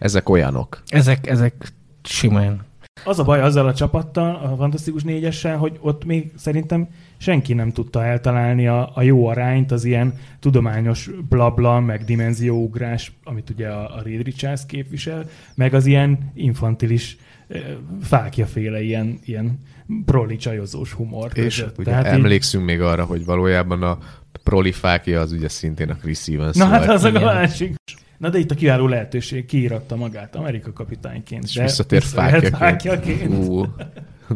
Ezek olyanok. Ezek, ezek simán. Az a baj azzal a csapattal, a Fantasztikus négyessel, hogy ott még szerintem senki nem tudta eltalálni a, a jó arányt az ilyen tudományos blabla, meg dimenzióugrás, amit ugye a, a Reed Richards képvisel, meg az ilyen infantilis eh, fákjaféle ilyen, ilyen proli csajozós humor. És között. ugye Tehát így- emlékszünk még arra, hogy valójában a prolifákia az ugye szintén a Chris Evans Na hát volt. az a másik. Na de itt a kiváló lehetőség, kiíratta magát Amerika kapitányként. És visszatér visszajöhet fákjaként. fákjaként. Ú,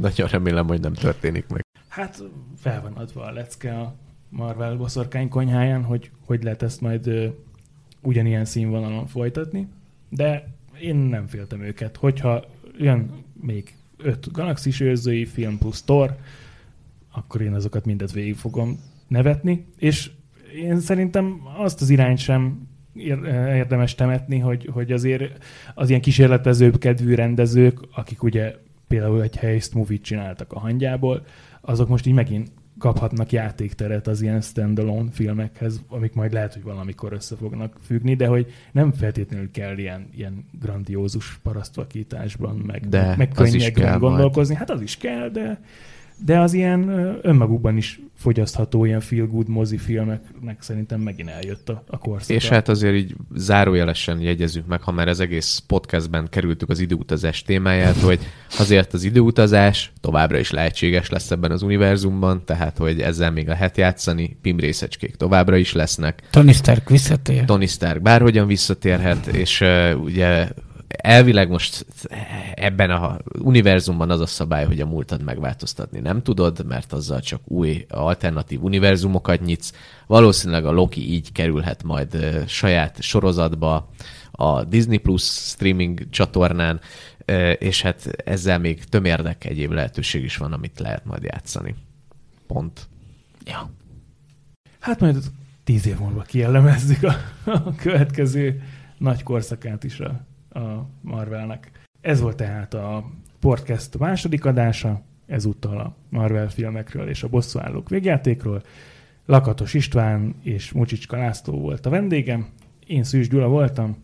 nagyon remélem, hogy nem történik meg. Hát fel van adva a lecke a Marvel boszorkány konyháján, hogy hogy lehet ezt majd ö, ugyanilyen színvonalon folytatni, de én nem féltem őket. Hogyha jön még öt galaxis őrzői film plusz Thor, akkor én azokat mindet végig fogom nevetni, és én szerintem azt az irányt sem érdemes temetni, hogy, hogy azért az ilyen kísérletezőbb kedvű rendezők, akik ugye például egy heist movie csináltak a hangyából, azok most így megint kaphatnak játékteret az ilyen standalone filmekhez, amik majd lehet, hogy valamikor össze fognak függni, de hogy nem feltétlenül kell ilyen, ilyen grandiózus parasztvakításban, meg, De meg könnyekben kell majd. gondolkozni. Hát az is kell, de, de az ilyen önmagukban is fogyasztható ilyen feel good mozifilmeknek szerintem megint eljött a, a korszaka. És hát azért így zárójelesen jegyezzük meg, ha már az egész podcastben kerültük az időutazás témáját, <laughs> hogy azért az időutazás továbbra is lehetséges lesz ebben az univerzumban, tehát hogy ezzel még lehet játszani, PIM részecskék továbbra is lesznek, Tony Stark visszatér. Tony Stark bárhogyan visszatérhet, és uh, ugye elvileg most ebben a univerzumban az a szabály, hogy a múltad megváltoztatni nem tudod, mert azzal csak új alternatív univerzumokat nyitsz. Valószínűleg a Loki így kerülhet majd saját sorozatba a Disney Plus streaming csatornán, és hát ezzel még tömérdek egyéb lehetőség is van, amit lehet majd játszani. Pont. Ja. Hát majd tíz év múlva kielemezzük a, a következő nagy korszakát is a, a Marvelnek. Ez volt tehát a podcast második adása, ezúttal a Marvel filmekről és a bosszúállók végjátékról. Lakatos István és Mucsicska László volt a vendégem, én Szűs Gyula voltam,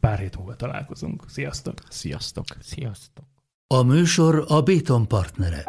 pár hét múlva találkozunk. Sziasztok! Sziasztok! Sziasztok. A műsor a Béton partnere.